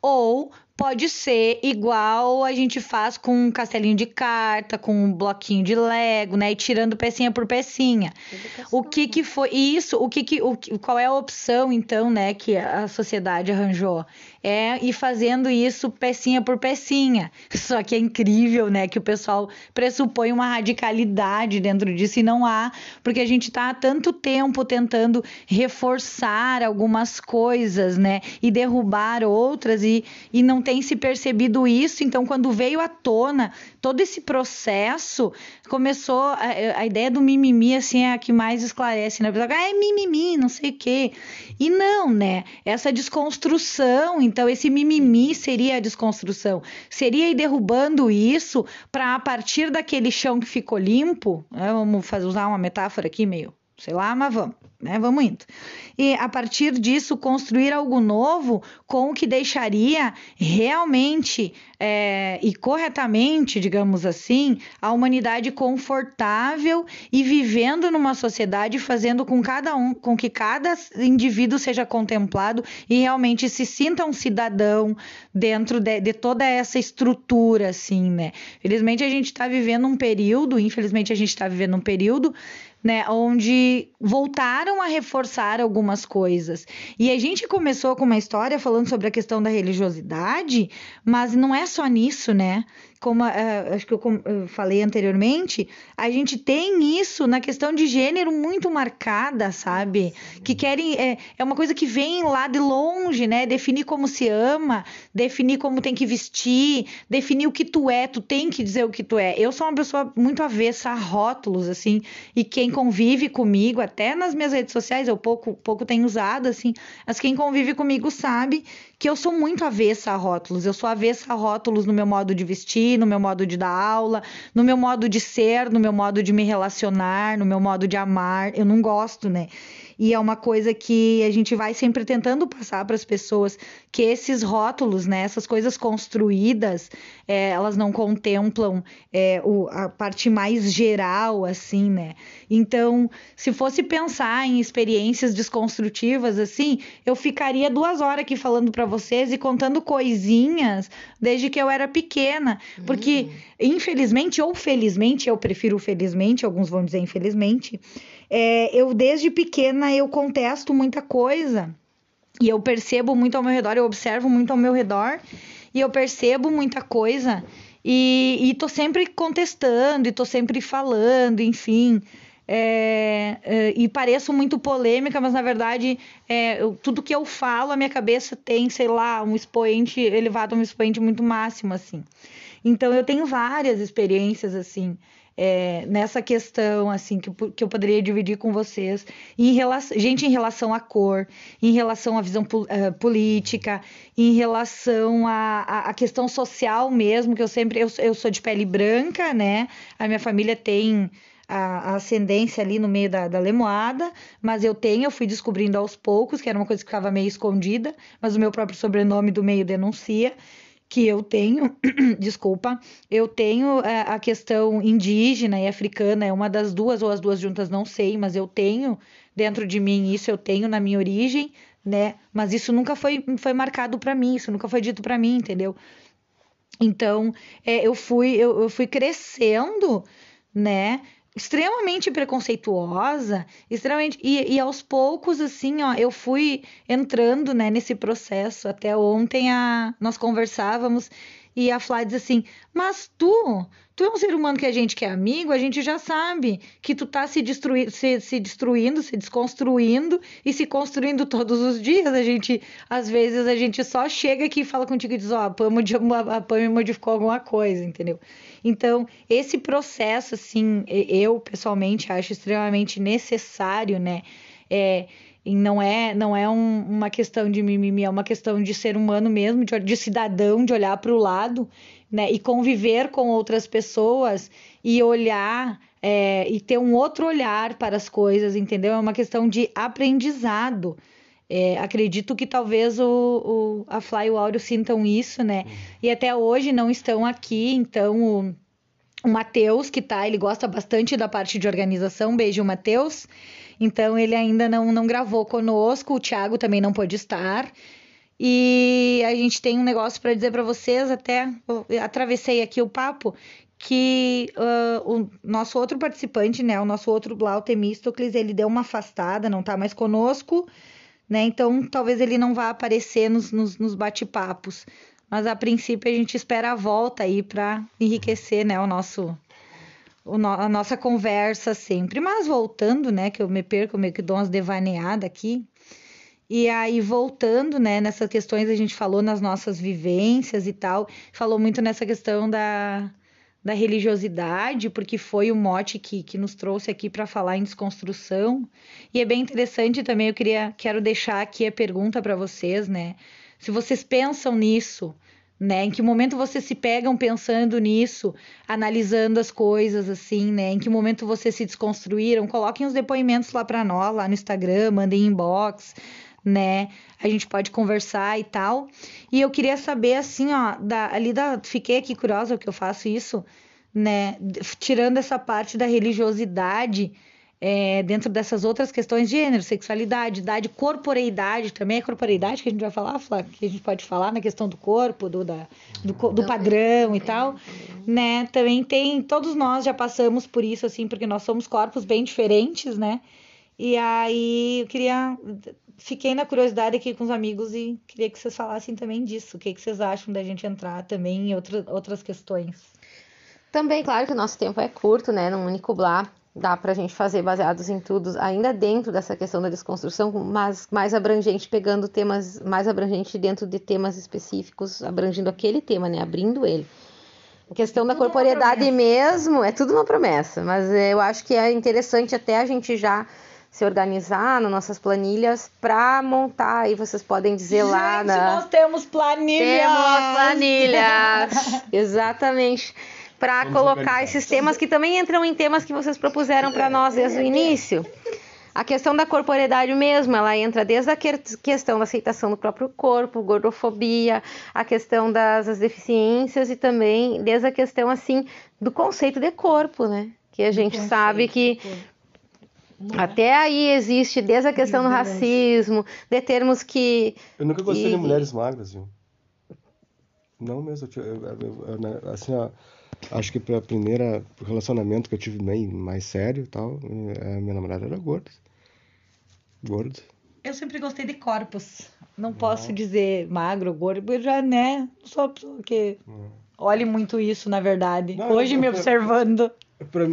Speaker 2: ou pode ser igual a gente faz com um castelinho de carta, com um bloquinho de Lego, né? E tirando pecinha por pecinha. Educação. O que que foi isso? O que que o, qual é a opção então, né, que a sociedade arranjou? é ir fazendo isso pecinha por pecinha. Só que é incrível, né, que o pessoal pressupõe uma radicalidade dentro disso e não há, porque a gente está há tanto tempo tentando reforçar algumas coisas, né, e derrubar outras e, e não tem se percebido isso. Então, quando veio à tona todo esse processo, começou a, a ideia do mimimi, assim, é a que mais esclarece, né? Ah, é mimimi, não sei o quê. E não, né? Essa desconstrução, então, esse mimimi seria a desconstrução. Seria ir derrubando isso para, a partir daquele chão que ficou limpo, né? vamos fazer, usar uma metáfora aqui meio sei lá, mas vamos, né? Vamos indo. E a partir disso, construir algo novo com o que deixaria realmente é, e corretamente, digamos assim, a humanidade confortável e vivendo numa sociedade, fazendo com cada um, com que cada indivíduo seja contemplado e realmente se sinta um cidadão dentro de, de toda essa estrutura, assim, né? Felizmente a gente está vivendo um período, infelizmente a gente está vivendo um período né, onde voltaram a reforçar algumas coisas. E a gente começou com uma história falando sobre a questão da religiosidade, mas não é só nisso, né? Como uh, acho que eu, eu, falei anteriormente, a gente tem isso na questão de gênero muito marcada, sabe? Que querem. É, é uma coisa que vem lá de longe, né? Definir como se ama, definir como tem que vestir, definir o que tu é, tu tem que dizer o que tu é. Eu sou uma pessoa muito avessa a rótulos, assim, e quem convive comigo, até nas minhas redes sociais, eu pouco, pouco tenho usado, assim, mas quem convive comigo sabe que eu sou muito avessa a rótulos. Eu sou avessa a rótulos no meu modo de vestir, no meu modo de dar aula, no meu modo de ser, no meu modo de me relacionar, no meu modo de amar. Eu não gosto, né? E é uma coisa que a gente vai sempre tentando passar para as pessoas que esses rótulos, né, essas coisas construídas, é, elas não contemplam é, o, a parte mais geral, assim, né? Então, se fosse pensar em experiências desconstrutivas, assim, eu ficaria duas horas aqui falando para vocês e contando coisinhas desde que eu era pequena, porque uhum. infelizmente ou felizmente, eu prefiro felizmente, alguns vão dizer infelizmente, é, eu desde pequena eu contesto muita coisa e eu percebo muito ao meu redor, eu observo muito ao meu redor e eu percebo muita coisa e, e tô sempre contestando e tô sempre falando, enfim. É, é, e pareço muito polêmica, mas na verdade é, eu, tudo que eu falo, a minha cabeça tem, sei lá, um expoente elevado a um expoente muito máximo, assim. Então eu tenho várias experiências assim é, nessa questão assim que, que eu poderia dividir com vocês em relação, gente em relação à cor, em relação à visão uh, política, em relação à, à, questão social mesmo, que eu sempre eu, eu sou de pele branca, né? A minha família tem a, ascendência ali no meio da, da lemoada, mas eu tenho, eu fui descobrindo aos poucos, que era uma coisa que ficava meio escondida, mas o meu próprio sobrenome do meio denuncia que eu tenho, desculpa, eu tenho a, é, a questão indígena e africana, é uma das duas ou as duas juntas, não sei, mas eu tenho dentro de mim isso, eu tenho na minha origem, né? Mas isso nunca foi, foi marcado para mim, isso nunca foi dito para mim, entendeu? Então, é, eu fui eu, eu fui crescendo, né? Extremamente preconceituosa, extremamente e, e, aos poucos assim, ó, eu fui entrando, né, nesse processo. Até ontem a nós conversávamos e a Flá diz assim: "Mas tu, tu é um ser humano que a gente que é amigo, a gente já sabe que tu tá se, destruir, se, se destruindo, se desconstruindo e se construindo todos os dias. A gente, às vezes, a gente só chega aqui e fala contigo e diz, ó, oh, a Pam, Pam modificou alguma coisa, entendeu? Então, esse processo, assim, eu pessoalmente acho extremamente necessário, né? É, e não é, não é um, uma questão de mimimi, é uma questão de ser humano mesmo, de, de cidadão, de olhar para o lado, né? E conviver com outras pessoas e olhar é, e ter um outro olhar para as coisas, entendeu? É uma questão de aprendizado. É, acredito que talvez o, o, a Fly e o Áureo sintam isso, né? E até hoje não estão aqui, então o, o Matheus, que tá, ele gosta bastante da parte de organização, beijo, Matheus. Então ele ainda não, não gravou conosco, o Thiago também não pôde estar. E a gente tem um negócio para dizer para vocês, até atravessei aqui o papo, que uh, o nosso outro participante, né, o nosso outro Blau Temístocles, ele deu uma afastada, não está mais conosco, né, então talvez ele não vá aparecer nos, nos, nos bate-papos, mas a princípio a gente espera a volta aí para enriquecer, né, o nosso a nossa conversa sempre. Mas voltando, né, que eu me perco, meio que dou umas devaneadas aqui. E aí, voltando, né, nessas questões, a gente falou nas nossas vivências e tal, falou muito nessa questão da, da religiosidade, porque foi o mote que, que nos trouxe aqui para falar em desconstrução. E é bem interessante também, eu queria, quero deixar aqui a pergunta para vocês, né, se vocês pensam nisso, né? Em que momento vocês se pegam pensando nisso, analisando as coisas assim, né? Em que momento vocês se desconstruíram? Coloquem os depoimentos lá para nós, lá no Instagram, mandem inbox, né? A gente pode conversar e tal. E eu queria saber assim, ó, da, ali da, fiquei aqui curiosa que eu faço isso, né? Tirando essa parte da religiosidade, é, dentro dessas outras questões de gênero, sexualidade, idade, corporeidade, também é corporeidade que a gente vai falar, Flá, que a gente pode falar na questão do corpo, do, da, do, do padrão e tal, né? Também tem, todos nós já passamos por isso, assim, porque nós somos corpos bem diferentes, né? E aí eu queria. Fiquei na curiosidade aqui com os amigos e queria que vocês falassem também disso. O que, que vocês acham da gente entrar também em outra, outras questões?
Speaker 3: Também, claro que o nosso tempo é curto, né? Num único blá dá para a gente fazer baseados em tudo, ainda dentro dessa questão da desconstrução, mas mais abrangente, pegando temas mais abrangente dentro de temas específicos, abrangindo aquele tema, né? Abrindo ele. A questão da corporeidade mesmo, é tudo uma promessa, mas eu acho que é interessante até a gente já se organizar nas nossas planilhas para montar. E vocês podem dizer
Speaker 2: Gente,
Speaker 3: lá.
Speaker 2: Na... Nós temos planilhas!
Speaker 3: Temos planilhas! Exatamente para colocar esses temas que também entram em temas que vocês propuseram para nós desde o início. A questão da corporeidade mesmo, ela entra desde a questão da aceitação do próprio corpo, gordofobia, a questão das, das deficiências e também desde a questão assim do conceito de corpo, né? Que a gente sabe que até aí existe desde a questão do racismo, de termos que.
Speaker 1: Eu nunca gostei de mulheres magras, viu? Não mesmo. Eu, eu, eu, assim, ó, Acho que para a primeira relacionamento que eu tive bem mais sério tal, a minha namorada era gorda. Gorda.
Speaker 2: Eu sempre gostei de corpos. Não posso dizer magro, gordo, eu já, né? Sou pessoa que Não. olhe muito isso, na verdade. Não, Hoje eu, me observando.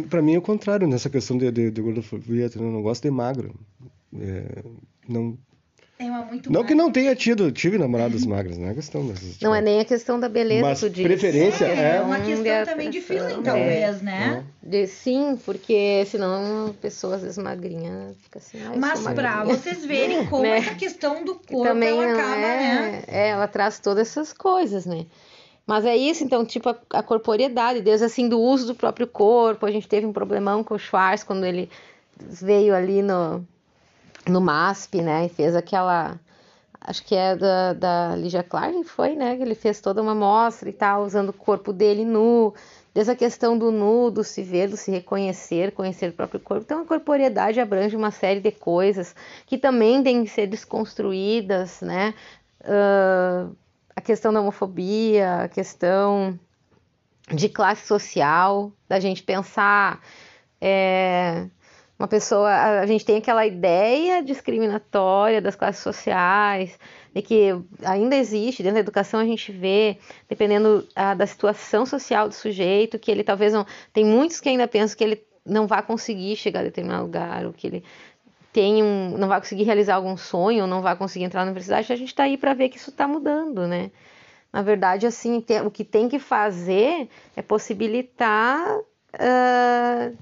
Speaker 1: Para mim é o contrário, nessa questão de, de, de gordofobia, eu não gosto de magro. É, não,
Speaker 2: é uma muito
Speaker 1: Não magra. que não tenha tido, tive namoradas magras, não é questão
Speaker 3: dessas. Não é nem a questão da beleza,
Speaker 1: mas preferência é,
Speaker 2: é uma questão também de feeling, talvez, né?
Speaker 3: É. De, sim, porque senão pessoas às vezes magrinhas fica assim.
Speaker 2: Mas para vocês verem como né? essa questão do corpo também ela acaba,
Speaker 3: é,
Speaker 2: né?
Speaker 3: É, ela traz todas essas coisas, né? Mas é isso, então, tipo, a, a corporeidade, desde assim, do uso do próprio corpo. A gente teve um problemão com o Schwarz quando ele veio ali no, no MASP, né? E fez aquela. Acho que é da, da Ligia Clark, foi, né? Que ele fez toda uma mostra e tal, usando o corpo dele nu. Desde a questão do nu, do se ver, do se reconhecer, conhecer o próprio corpo. Então, a corporeidade abrange uma série de coisas que também têm que ser desconstruídas, né? Uh, a questão da homofobia, a questão de classe social, da gente pensar. É, uma pessoa, a gente tem aquela ideia discriminatória das classes sociais, de que ainda existe, dentro da educação a gente vê, dependendo a, da situação social do sujeito, que ele talvez não. Tem muitos que ainda pensam que ele não vai conseguir chegar a determinado lugar, ou que ele tem um, não vai conseguir realizar algum sonho, ou não vai conseguir entrar na universidade, a gente está aí para ver que isso está mudando, né? Na verdade, assim, tem, o que tem que fazer é possibilitar, uh,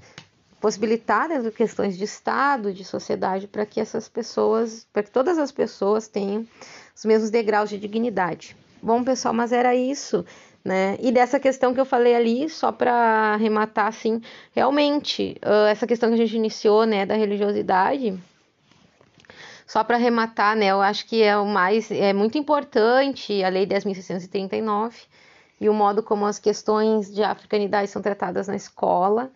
Speaker 3: possibilitar de questões de Estado, de sociedade, para que essas pessoas, para que todas as pessoas tenham os mesmos degraus de dignidade. Bom, pessoal, mas era isso. Né? E dessa questão que eu falei ali, só para arrematar, assim, realmente, uh, essa questão que a gente iniciou, né, da religiosidade, só para arrematar, né, eu acho que é o mais, é muito importante a Lei 10.639 e o modo como as questões de africanidade são tratadas na escola,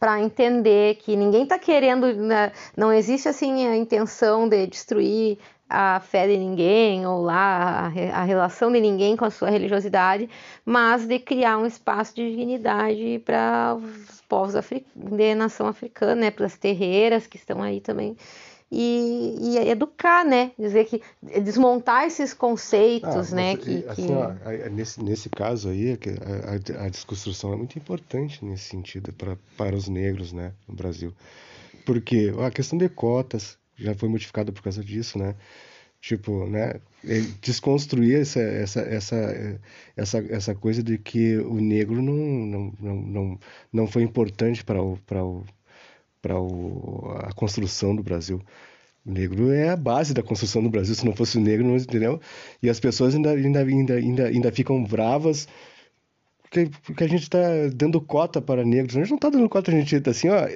Speaker 3: para entender que ninguém está querendo, né, não existe assim a intenção de destruir a fé de ninguém ou lá a, a, relação de ninguém com a sua religiosidade, mas de criar um espaço de dignidade para os povos de nação africana, né, para as terreiras que estão aí também. E, e, educar, né? Dizer que desmontar esses conceitos, ah, né? Que,
Speaker 1: assim, que... Ó, nesse, nesse caso aí, a, a, a desconstrução é muito importante nesse sentido para, para os negros, né, no Brasil. Porque a questão de cotas, já foi modificada por causa disso, né? Tipo, né? Desconstruir essa, essa, essa, essa, essa coisa de que o negro não, não, não, não, não foi importante para o, para o, para a construção do Brasil. O negro é a base da construção do Brasil. Se não fosse o negro, não entendeu? E as pessoas ainda, ainda, ainda, ainda, ainda ficam bravas porque, porque a gente está dando cota para negros. A gente não está dando cota, a gente está assim, ó,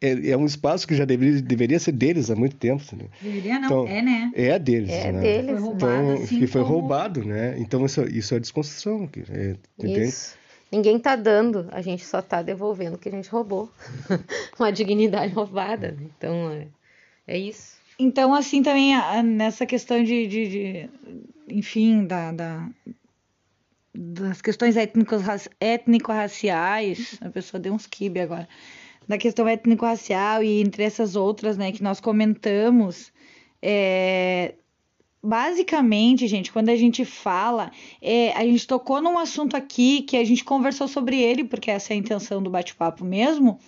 Speaker 1: é, é, um espaço que já deveria, deveria ser deles há muito tempo.
Speaker 2: Né? Deveria não, então, é, né? É
Speaker 1: deles.
Speaker 3: É
Speaker 1: né?
Speaker 3: deles.
Speaker 1: Foi roubado, então, assim que foi como... roubado, né? Então isso, isso é desconstrução. É,
Speaker 3: isso. Ninguém tá dando, a gente só tá devolvendo o que a gente roubou. Uma dignidade roubada. Né? Então, é, é isso.
Speaker 2: Então, assim, também nessa questão de, de, de enfim, da, da, das questões étnico-raciais, a pessoa deu uns quibe agora da questão étnico-racial e entre essas outras, né, que nós comentamos, é, basicamente, gente, quando a gente fala, é, a gente tocou num assunto aqui que a gente conversou sobre ele, porque essa é a intenção do bate-papo mesmo,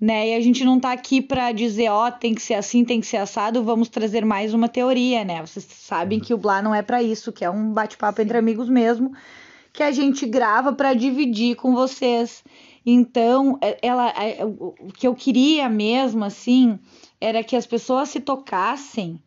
Speaker 2: né? E a gente não tá aqui para dizer, ó, oh, tem que ser assim, tem que ser assado, vamos trazer mais uma teoria, né? Vocês sabem que o Blá não é para isso, que é um bate-papo entre amigos mesmo, que a gente grava para dividir com vocês. Então, é, ela, é, o que eu queria mesmo, assim, era que as pessoas se tocassem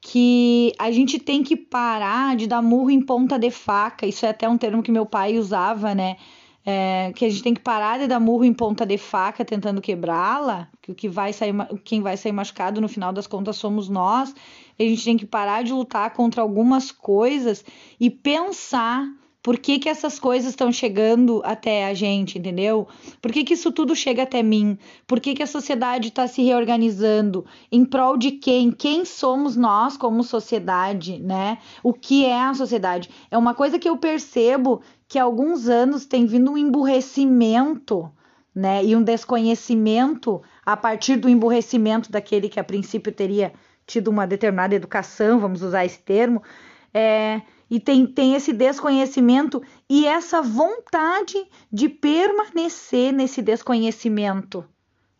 Speaker 2: que a gente tem que parar de dar murro em ponta de faca. Isso é até um termo que meu pai usava, né? É, que a gente tem que parar de dar murro em ponta de faca tentando quebrá-la, que o que vai sair, quem vai sair machucado no final das contas somos nós. A gente tem que parar de lutar contra algumas coisas e pensar por que, que essas coisas estão chegando até a gente, entendeu? Por que, que isso tudo chega até mim? Por que, que a sociedade está se reorganizando? Em prol de quem? Quem somos nós como sociedade, né? O que é a sociedade? É uma coisa que eu percebo que há alguns anos tem vindo um emburrecimento, né? E um desconhecimento a partir do emburrecimento daquele que a princípio teria tido uma determinada educação, vamos usar esse termo. É, e tem, tem esse desconhecimento e essa vontade de permanecer nesse desconhecimento.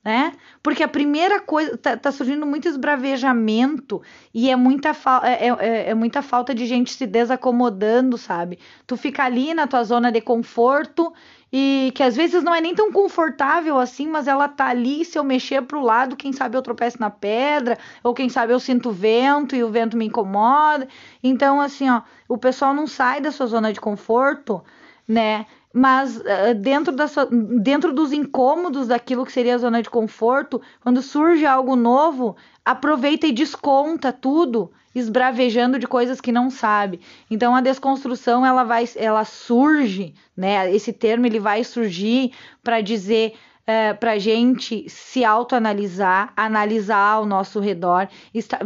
Speaker 2: Né? Porque a primeira coisa tá, tá surgindo muito esbravejamento e é muita, é, é, é, é, muita falta de gente se desacomodando, sabe? Tu fica ali na tua zona de conforto e que às vezes não é nem tão confortável assim, mas ela tá ali, se eu mexer pro lado, quem sabe eu tropeço na pedra, ou quem sabe eu sinto vento e o vento me incomoda. Então, assim, ó, o pessoal não sai da sua zona de conforto, né? Mas uh, dentro, da sua, dentro dos incômodos daquilo que seria a zona de conforto, quando surge algo novo, aproveita e desconta tudo, esbravejando de coisas que não sabe. Então a desconstrução ela vai, ela surge, né? Esse termo ele vai surgir para dizer é, para gente se autoanalisar, analisar ao nosso redor,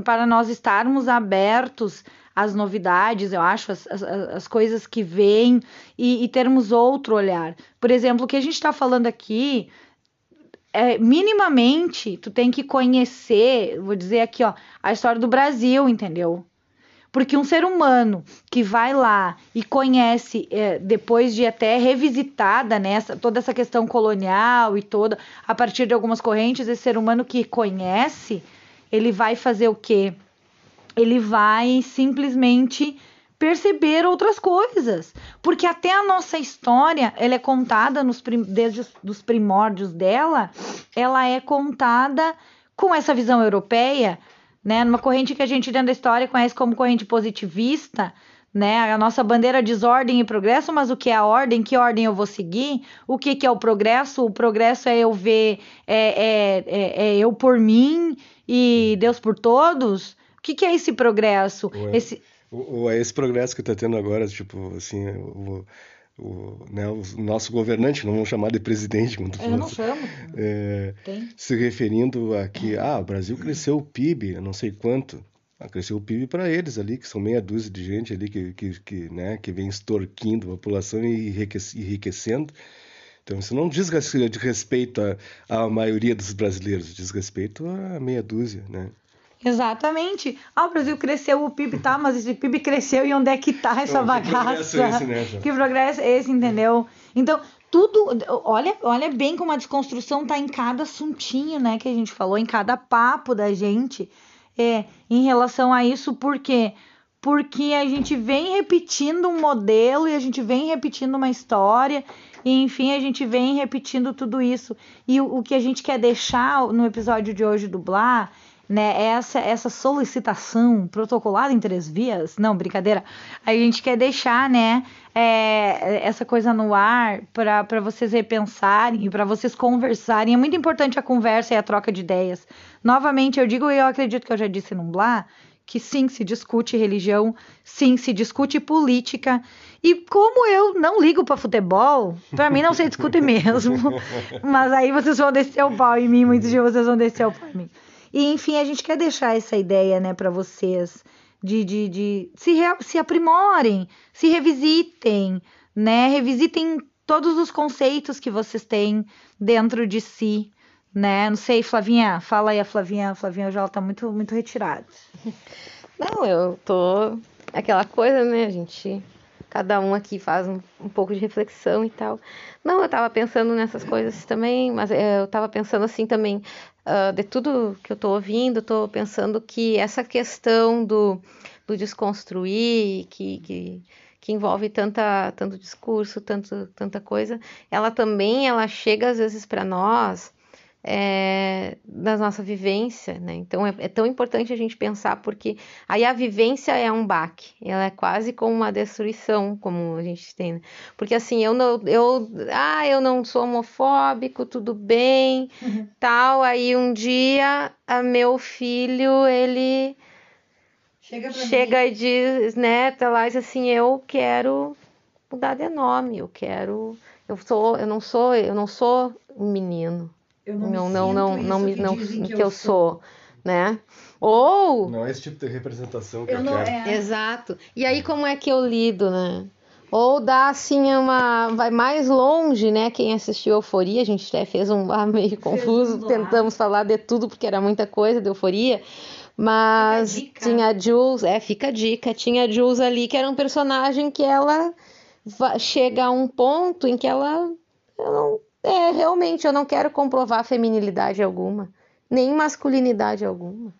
Speaker 2: para nós estarmos abertos as novidades, eu acho, as, as, as coisas que vêm e, e, termos outro olhar. Por exemplo, o que a gente está falando aqui, é, minimamente, tu tem que conhecer, vou dizer aqui, ó, a história do Brasil, entendeu? Porque um ser humano que vai lá e conhece, é, depois de até revisitada nessa né, toda essa questão colonial e toda, a partir de algumas correntes, esse ser humano que conhece, ele vai fazer o quê? Ele vai simplesmente perceber outras coisas, porque até a nossa história, ela é contada nos desde os primórdios dela, ela é contada com essa visão europeia, né, numa corrente que a gente dentro da história conhece como corrente positivista, né? A nossa bandeira diz ordem e progresso, mas o que é a ordem? Que ordem eu vou seguir? O que, que é o progresso? O progresso é eu ver, é, é, é, é eu por mim e Deus por todos que, que é esse progresso?
Speaker 1: Ou é,
Speaker 2: esse...
Speaker 1: Ou é esse progresso que está tendo agora, tipo, assim, o, o, né, o nosso governante, não vamos chamar de presidente,
Speaker 2: como tu Eu não chamo.
Speaker 1: É, se referindo a que, ah, o Brasil cresceu o PIB, não sei quanto. Ah, cresceu o PIB para eles ali, que são meia dúzia de gente ali que, que, que, né, que vem extorquindo a população e enriquecendo. Então, isso não diz respeito à, à maioria dos brasileiros, diz respeito à meia dúzia, né?
Speaker 2: Exatamente. Ah, o Brasil cresceu, o PIB tá, mas esse PIB cresceu e onde é que tá essa bagaça? Que progresso é esse, né, Que progresso é esse, entendeu? Então, tudo, olha, olha bem como a desconstrução tá em cada assuntinho, né, que a gente falou, em cada papo da gente, é, em relação a isso, por quê? Porque a gente vem repetindo um modelo e a gente vem repetindo uma história, e enfim, a gente vem repetindo tudo isso. E o, o que a gente quer deixar no episódio de hoje do Blá né? Essa essa solicitação protocolada em três vias, não, brincadeira. A gente quer deixar, né, é, essa coisa no ar para vocês repensarem e para vocês conversarem. É muito importante a conversa e a troca de ideias. Novamente, eu digo e eu acredito que eu já disse no Blá, que sim, se discute religião, sim, se discute política. E como eu não ligo para futebol, para mim não se discute mesmo. Mas aí vocês vão descer o pau em mim, muitos de vocês vão descer o pau em mim. E enfim, a gente quer deixar essa ideia, né, para vocês de, de, de se, re, se aprimorem, se revisitem, né? Revisitem todos os conceitos que vocês têm dentro de si, né? Não sei, Flavinha, fala aí a Flavinha, a Flavinha já tá muito muito retirada.
Speaker 3: Não, eu tô aquela coisa, né, a gente cada um aqui faz um, um, pouco de reflexão e tal. Não, eu estava pensando nessas coisas também, mas é, eu estava pensando assim também, uh, de tudo que eu estou ouvindo, estou pensando que essa questão do, do desconstruir, que, que, que, envolve tanta, tanto discurso, tanto, tanta coisa, ela também ela chega às vezes para nós é, da nossa vivência, né? Então é, é, tão importante a gente pensar porque aí a vivência é um baque, ela é quase como uma destruição, como a gente tem, né? porque assim eu não, eu, ah, eu não sou homofóbico, tudo bem, uhum. tal. Aí um dia a meu filho ele chega, chega e diz, né, tá lá diz assim, eu quero mudar de nome, eu quero, eu sou, eu não sou, eu não sou um menino
Speaker 2: eu não, não, não, não, não, me,
Speaker 3: não que, que eu, sou, né? Ou
Speaker 1: não é esse tipo de representação que eu, eu não, quero.
Speaker 3: É. Exato. E aí como é que eu lido, né? Ou dá assim uma. Vai mais longe, né? Quem assistiu Euforia, a gente até fez um bar meio confuso, tentamos falar de tudo porque era muita coisa de Euforia. Mas tinha a Jules, é, fica a dica. Tinha a Jules ali, que era um personagem que ela chega a um ponto em que ela. Eu não, é, realmente, eu não quero comprovar feminilidade alguma, nem masculinidade alguma.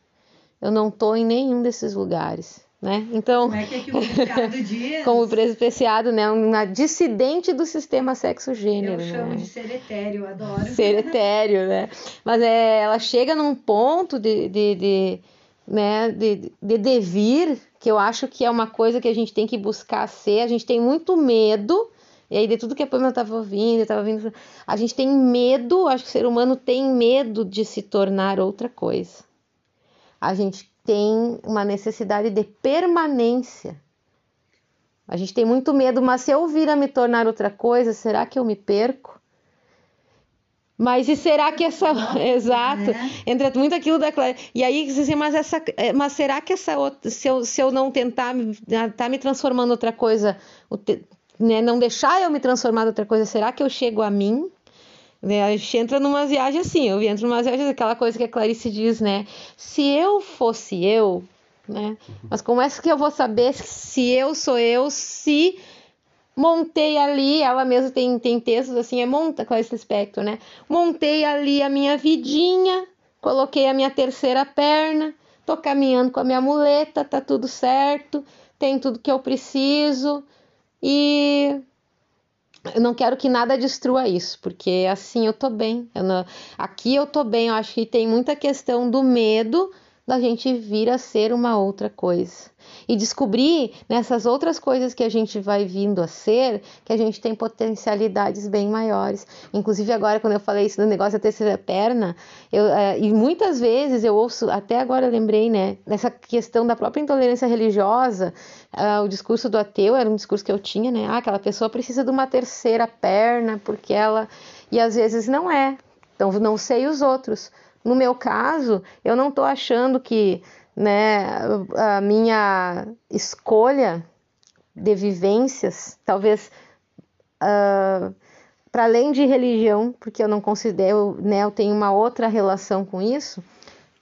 Speaker 3: Eu não tô em nenhum desses lugares. Né?
Speaker 2: Então, como é que, é que o diz?
Speaker 3: como preciado, né? Uma dissidente do sistema sexo-gênero.
Speaker 2: Eu chamo
Speaker 3: né?
Speaker 2: de ser etéreo, adoro.
Speaker 3: Ser etéreo, né? Mas é, ela chega num ponto de, de, de, né, de, de devir, que eu acho que é uma coisa que a gente tem que buscar ser. A gente tem muito medo, e aí de tudo que a Pamela estava ouvindo, eu estava ouvindo, a gente tem medo, acho que o ser humano tem medo de se tornar outra coisa. A gente tem uma necessidade de permanência. A gente tem muito medo, mas se eu vir a me tornar outra coisa, será que eu me perco? Mas e será que essa. Exato. É. Entra muito aquilo da Clara. E aí, assim, mas, essa, é, mas será que essa outra. Se eu, se eu não tentar tá me transformando outra coisa, né, não deixar eu me transformar em outra coisa, será que eu chego a mim? Né? A gente entra numa viagem assim, eu entro numa viagem aquela coisa que a Clarice diz, né? Se eu fosse eu, né? Mas como é que eu vou saber se eu sou eu, se montei ali, ela mesma tem, tem textos assim, é monta com esse aspecto, né? Montei ali a minha vidinha, coloquei a minha terceira perna, tô caminhando com a minha muleta, tá tudo certo, tem tudo que eu preciso e eu não quero que nada destrua isso, porque assim eu tô bem. Eu não... Aqui eu tô bem, eu acho que tem muita questão do medo da gente vir a ser uma outra coisa e descobrir nessas outras coisas que a gente vai vindo a ser que a gente tem potencialidades bem maiores. Inclusive agora quando eu falei isso do negócio da terceira perna, eu, é, e muitas vezes eu ouço, até agora lembrei, né, dessa questão da própria intolerância religiosa, uh, o discurso do ateu era um discurso que eu tinha, né, ah, aquela pessoa precisa de uma terceira perna porque ela e às vezes não é. Então não sei os outros. No meu caso, eu não estou achando que né, a minha escolha de vivências, talvez uh, para além de religião, porque eu não considero, né, eu tenho uma outra relação com isso,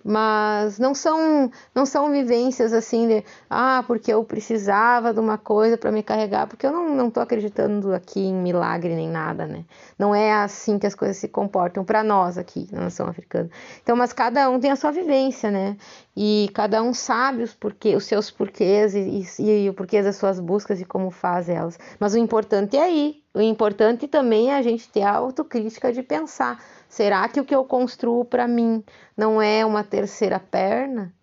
Speaker 3: mas não são não são vivências assim de ah porque eu precisava de uma coisa para me carregar porque eu não não tô acreditando aqui em milagre nem nada né? Não é assim que as coisas se comportam para nós aqui na nação africana. Então mas cada um tem a sua vivência né? E cada um sabe os porquê os seus porquês e, e, e o porquê das suas buscas e como faz elas. Mas o importante é aí o importante também é a gente ter a autocrítica de pensar Será que o que eu construo para mim não é uma terceira perna?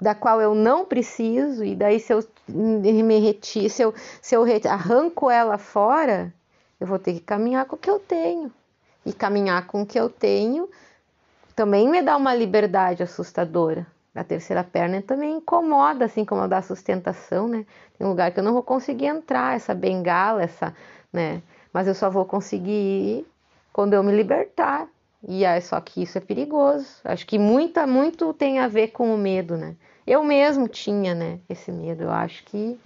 Speaker 3: Da qual eu não preciso, e daí se eu me retiro, se eu, se eu arranco ela fora, eu vou ter que caminhar com o que eu tenho. E caminhar com o que eu tenho também me dá uma liberdade assustadora. A terceira perna também incomoda, assim como a da sustentação, né? Tem um lugar que eu não vou conseguir entrar, essa bengala, essa, né? Mas eu só vou conseguir ir quando eu me libertar. E é só que isso é perigoso. Acho que muita, muito tem a ver com o medo, né? Eu mesmo tinha, né, esse medo. Eu acho que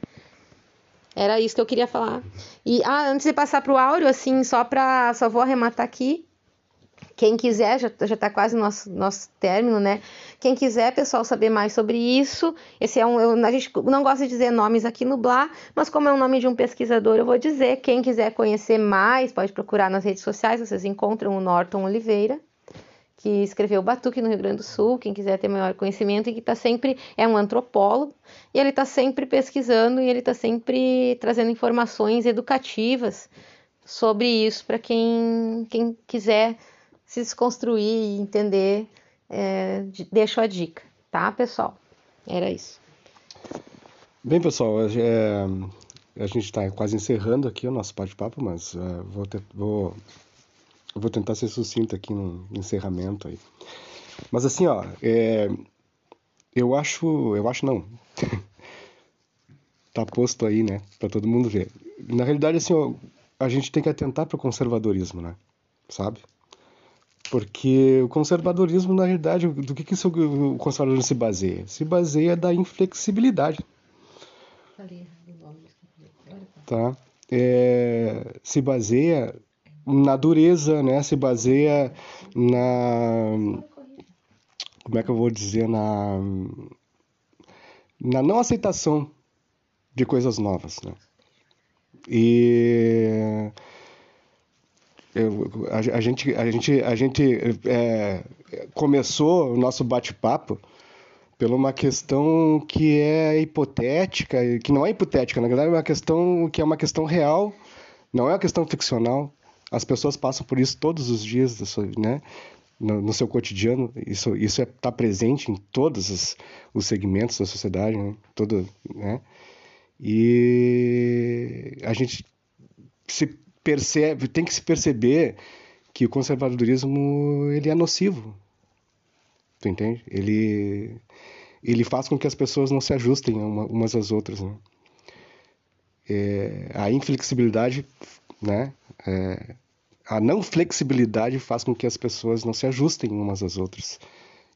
Speaker 3: era isso que eu queria falar. E ah, antes de passar para o áudio, assim, só para só vou arrematar aqui quem quiser, já, já tá quase nosso, nosso término, né? Quem quiser, pessoal, saber mais sobre isso, esse é um. Eu, a gente não gosta de dizer nomes aqui no Blá, mas como é o nome de um pesquisador, eu vou dizer. Quem quiser conhecer mais, pode procurar nas redes sociais, vocês encontram o Norton Oliveira, que escreveu Batuque no Rio Grande do Sul, quem quiser ter maior conhecimento, e que está sempre, é um antropólogo, e ele está sempre pesquisando e ele está sempre trazendo informações educativas sobre isso para quem, quem quiser se desconstruir e entender, é, deixo a dica, tá, pessoal? Era isso.
Speaker 1: Bem, pessoal, é, a gente está quase encerrando aqui o nosso bate-papo, mas é, vou, ter, vou, vou tentar ser sucinto aqui no encerramento aí. Mas assim, ó, é, eu acho, eu acho não. tá posto aí, né, para todo mundo ver. Na realidade, assim, ó, a gente tem que atentar para o conservadorismo, né? Sabe? Porque o conservadorismo, na realidade, do que, que o conservadorismo se baseia? Se baseia da inflexibilidade. Tá? É, se baseia na dureza, né? Se baseia na como é que eu vou dizer na na não aceitação de coisas novas, né? E a, gente, a gente, a gente é, começou o nosso bate-papo por uma questão que é hipotética, que não é hipotética, na verdade é uma questão que é uma questão real, não é uma questão ficcional. As pessoas passam por isso todos os dias, né? No, no seu cotidiano, isso isso está é, tá presente em todos os, os segmentos da sociedade, né? Todo, né? E a gente se percebe, tem que se perceber que o conservadorismo ele é nocivo. Tu entende? Ele ele faz com que as pessoas não se ajustem uma, umas às outras, né? É, a inflexibilidade, né? É, a não flexibilidade faz com que as pessoas não se ajustem umas às outras.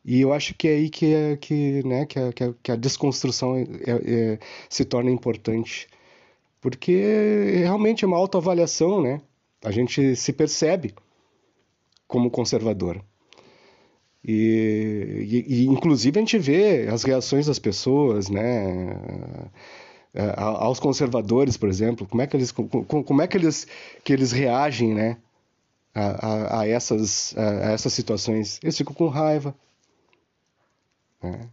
Speaker 1: E eu acho que é aí que, é, que, né, que, a, que a desconstrução é, é, se torna importante. Porque realmente é uma autoavaliação, né? A gente se percebe como conservador. E, e, e, inclusive a gente vê as reações das pessoas, né? aos conservadores, por exemplo, como é que eles, como é que eles, que eles reagem, né? A, a, a essas, a, essas situações. Eles ficam com raiva. Né?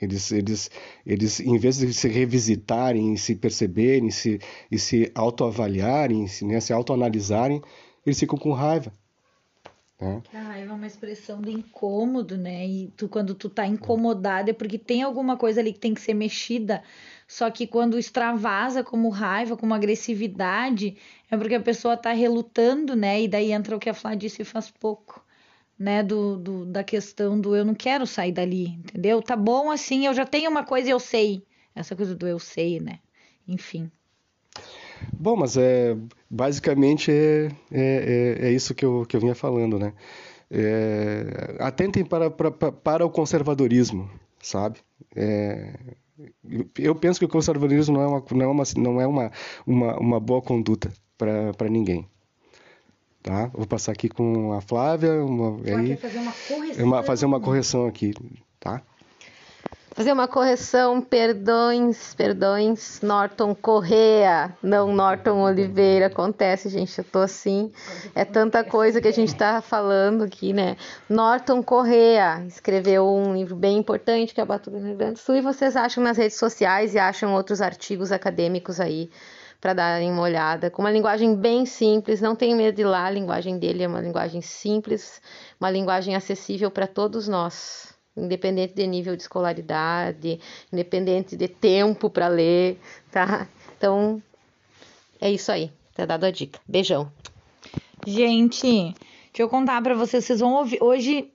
Speaker 1: Eles, eles, eles, em vez de se revisitarem, se perceberem, se, e se autoavaliarem, se, né, se autoanalisarem, eles ficam com raiva.
Speaker 2: Né? A raiva é uma expressão de incômodo, né? E tu, quando tu tá incomodado é porque tem alguma coisa ali que tem que ser mexida. Só que quando extravasa como raiva, como agressividade, é porque a pessoa tá relutando, né? E daí entra o que a Flá disse faz pouco né, do, do, da questão do eu não quero sair dali, entendeu? Tá bom assim, eu já tenho uma coisa e eu sei. Essa coisa do eu sei, né? Enfim.
Speaker 1: Bom, mas é basicamente é, é, é, é isso que eu, que eu vinha falando, né? É, atentem para, para, para o conservadorismo, sabe? É, eu penso que o conservadorismo não é uma, não é uma, não é uma, uma, uma boa conduta para ninguém. Tá? Vou passar aqui com a Flávia. Uma, aí, fazer uma correção. Uma, fazer uma correção aqui, tá?
Speaker 3: Fazer uma correção, perdões, perdões, Norton Correa, não Norton Oliveira. Acontece, gente, eu tô assim. É tanta coisa que a gente tá falando aqui, né? Norton Correa escreveu um livro bem importante que é a Batuta no Rio Grande do Sul e vocês acham nas redes sociais e acham outros artigos acadêmicos aí para darem uma olhada, com uma linguagem bem simples, não tenho medo de ir lá, a linguagem dele é uma linguagem simples, uma linguagem acessível para todos nós, independente de nível de escolaridade, independente de tempo para ler, tá? Então, é isso aí, tá dado a dica. Beijão.
Speaker 2: Gente, deixa eu contar para vocês, vocês vão ouvir hoje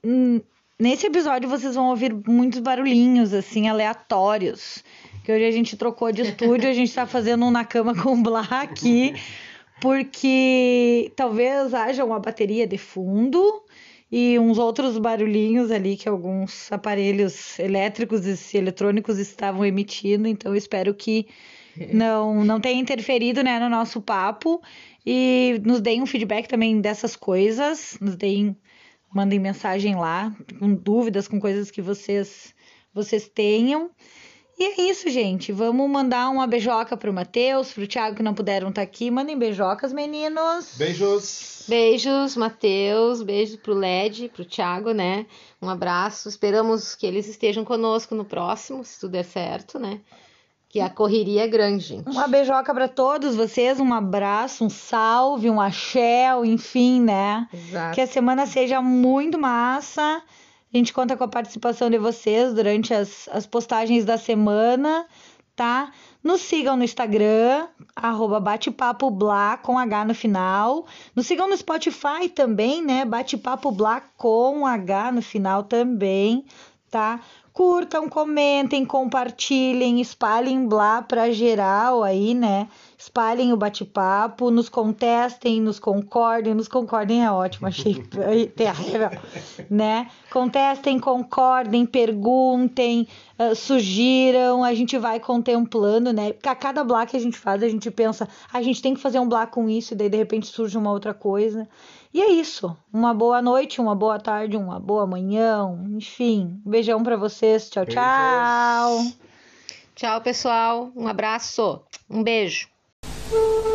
Speaker 2: nesse episódio vocês vão ouvir muitos barulhinhos assim aleatórios que hoje a gente trocou de estúdio, a gente tá fazendo um na cama com Blá aqui, porque talvez haja uma bateria de fundo e uns outros barulhinhos ali que alguns aparelhos elétricos e eletrônicos estavam emitindo, então espero que não não tenha interferido né, no nosso papo. E nos deem um feedback também dessas coisas, nos deem mandem mensagem lá com dúvidas, com coisas que vocês vocês tenham. E é isso, gente. Vamos mandar uma beijoca pro Matheus, pro Thiago que não puderam estar tá aqui. Mandem beijocas, meninos.
Speaker 1: Beijos.
Speaker 3: Beijos, Matheus. Beijo pro Led, pro Thiago, né? Um abraço. Esperamos que eles estejam conosco no próximo, se tudo der certo, né? Que a correria é grande, gente.
Speaker 2: Uma beijoca para todos vocês, um abraço, um salve, um axé, enfim, né? Exato. Que a semana seja muito massa. A gente conta com a participação de vocês durante as, as postagens da semana, tá? Nos sigam no Instagram, arroba batepapo blá com H no final. Nos sigam no Spotify também, né? Batepapo blá com H no final também, tá? Curtam, comentem, compartilhem, espalhem blá para geral aí, né? Espalhem o bate-papo, nos contestem, nos concordem, nos concordem é ótimo, achei terrível, né? Contestem, concordem, perguntem, uh, sugiram, a gente vai contemplando, né? Porque a cada bloco que a gente faz, a gente pensa, a gente tem que fazer um bloco com isso, e daí de repente surge uma outra coisa. E é isso. Uma boa noite, uma boa tarde, uma boa manhã, enfim. Um beijão para vocês. Tchau, tchau.
Speaker 3: Tchau, pessoal. Um abraço. Um beijo.
Speaker 4: Yeah.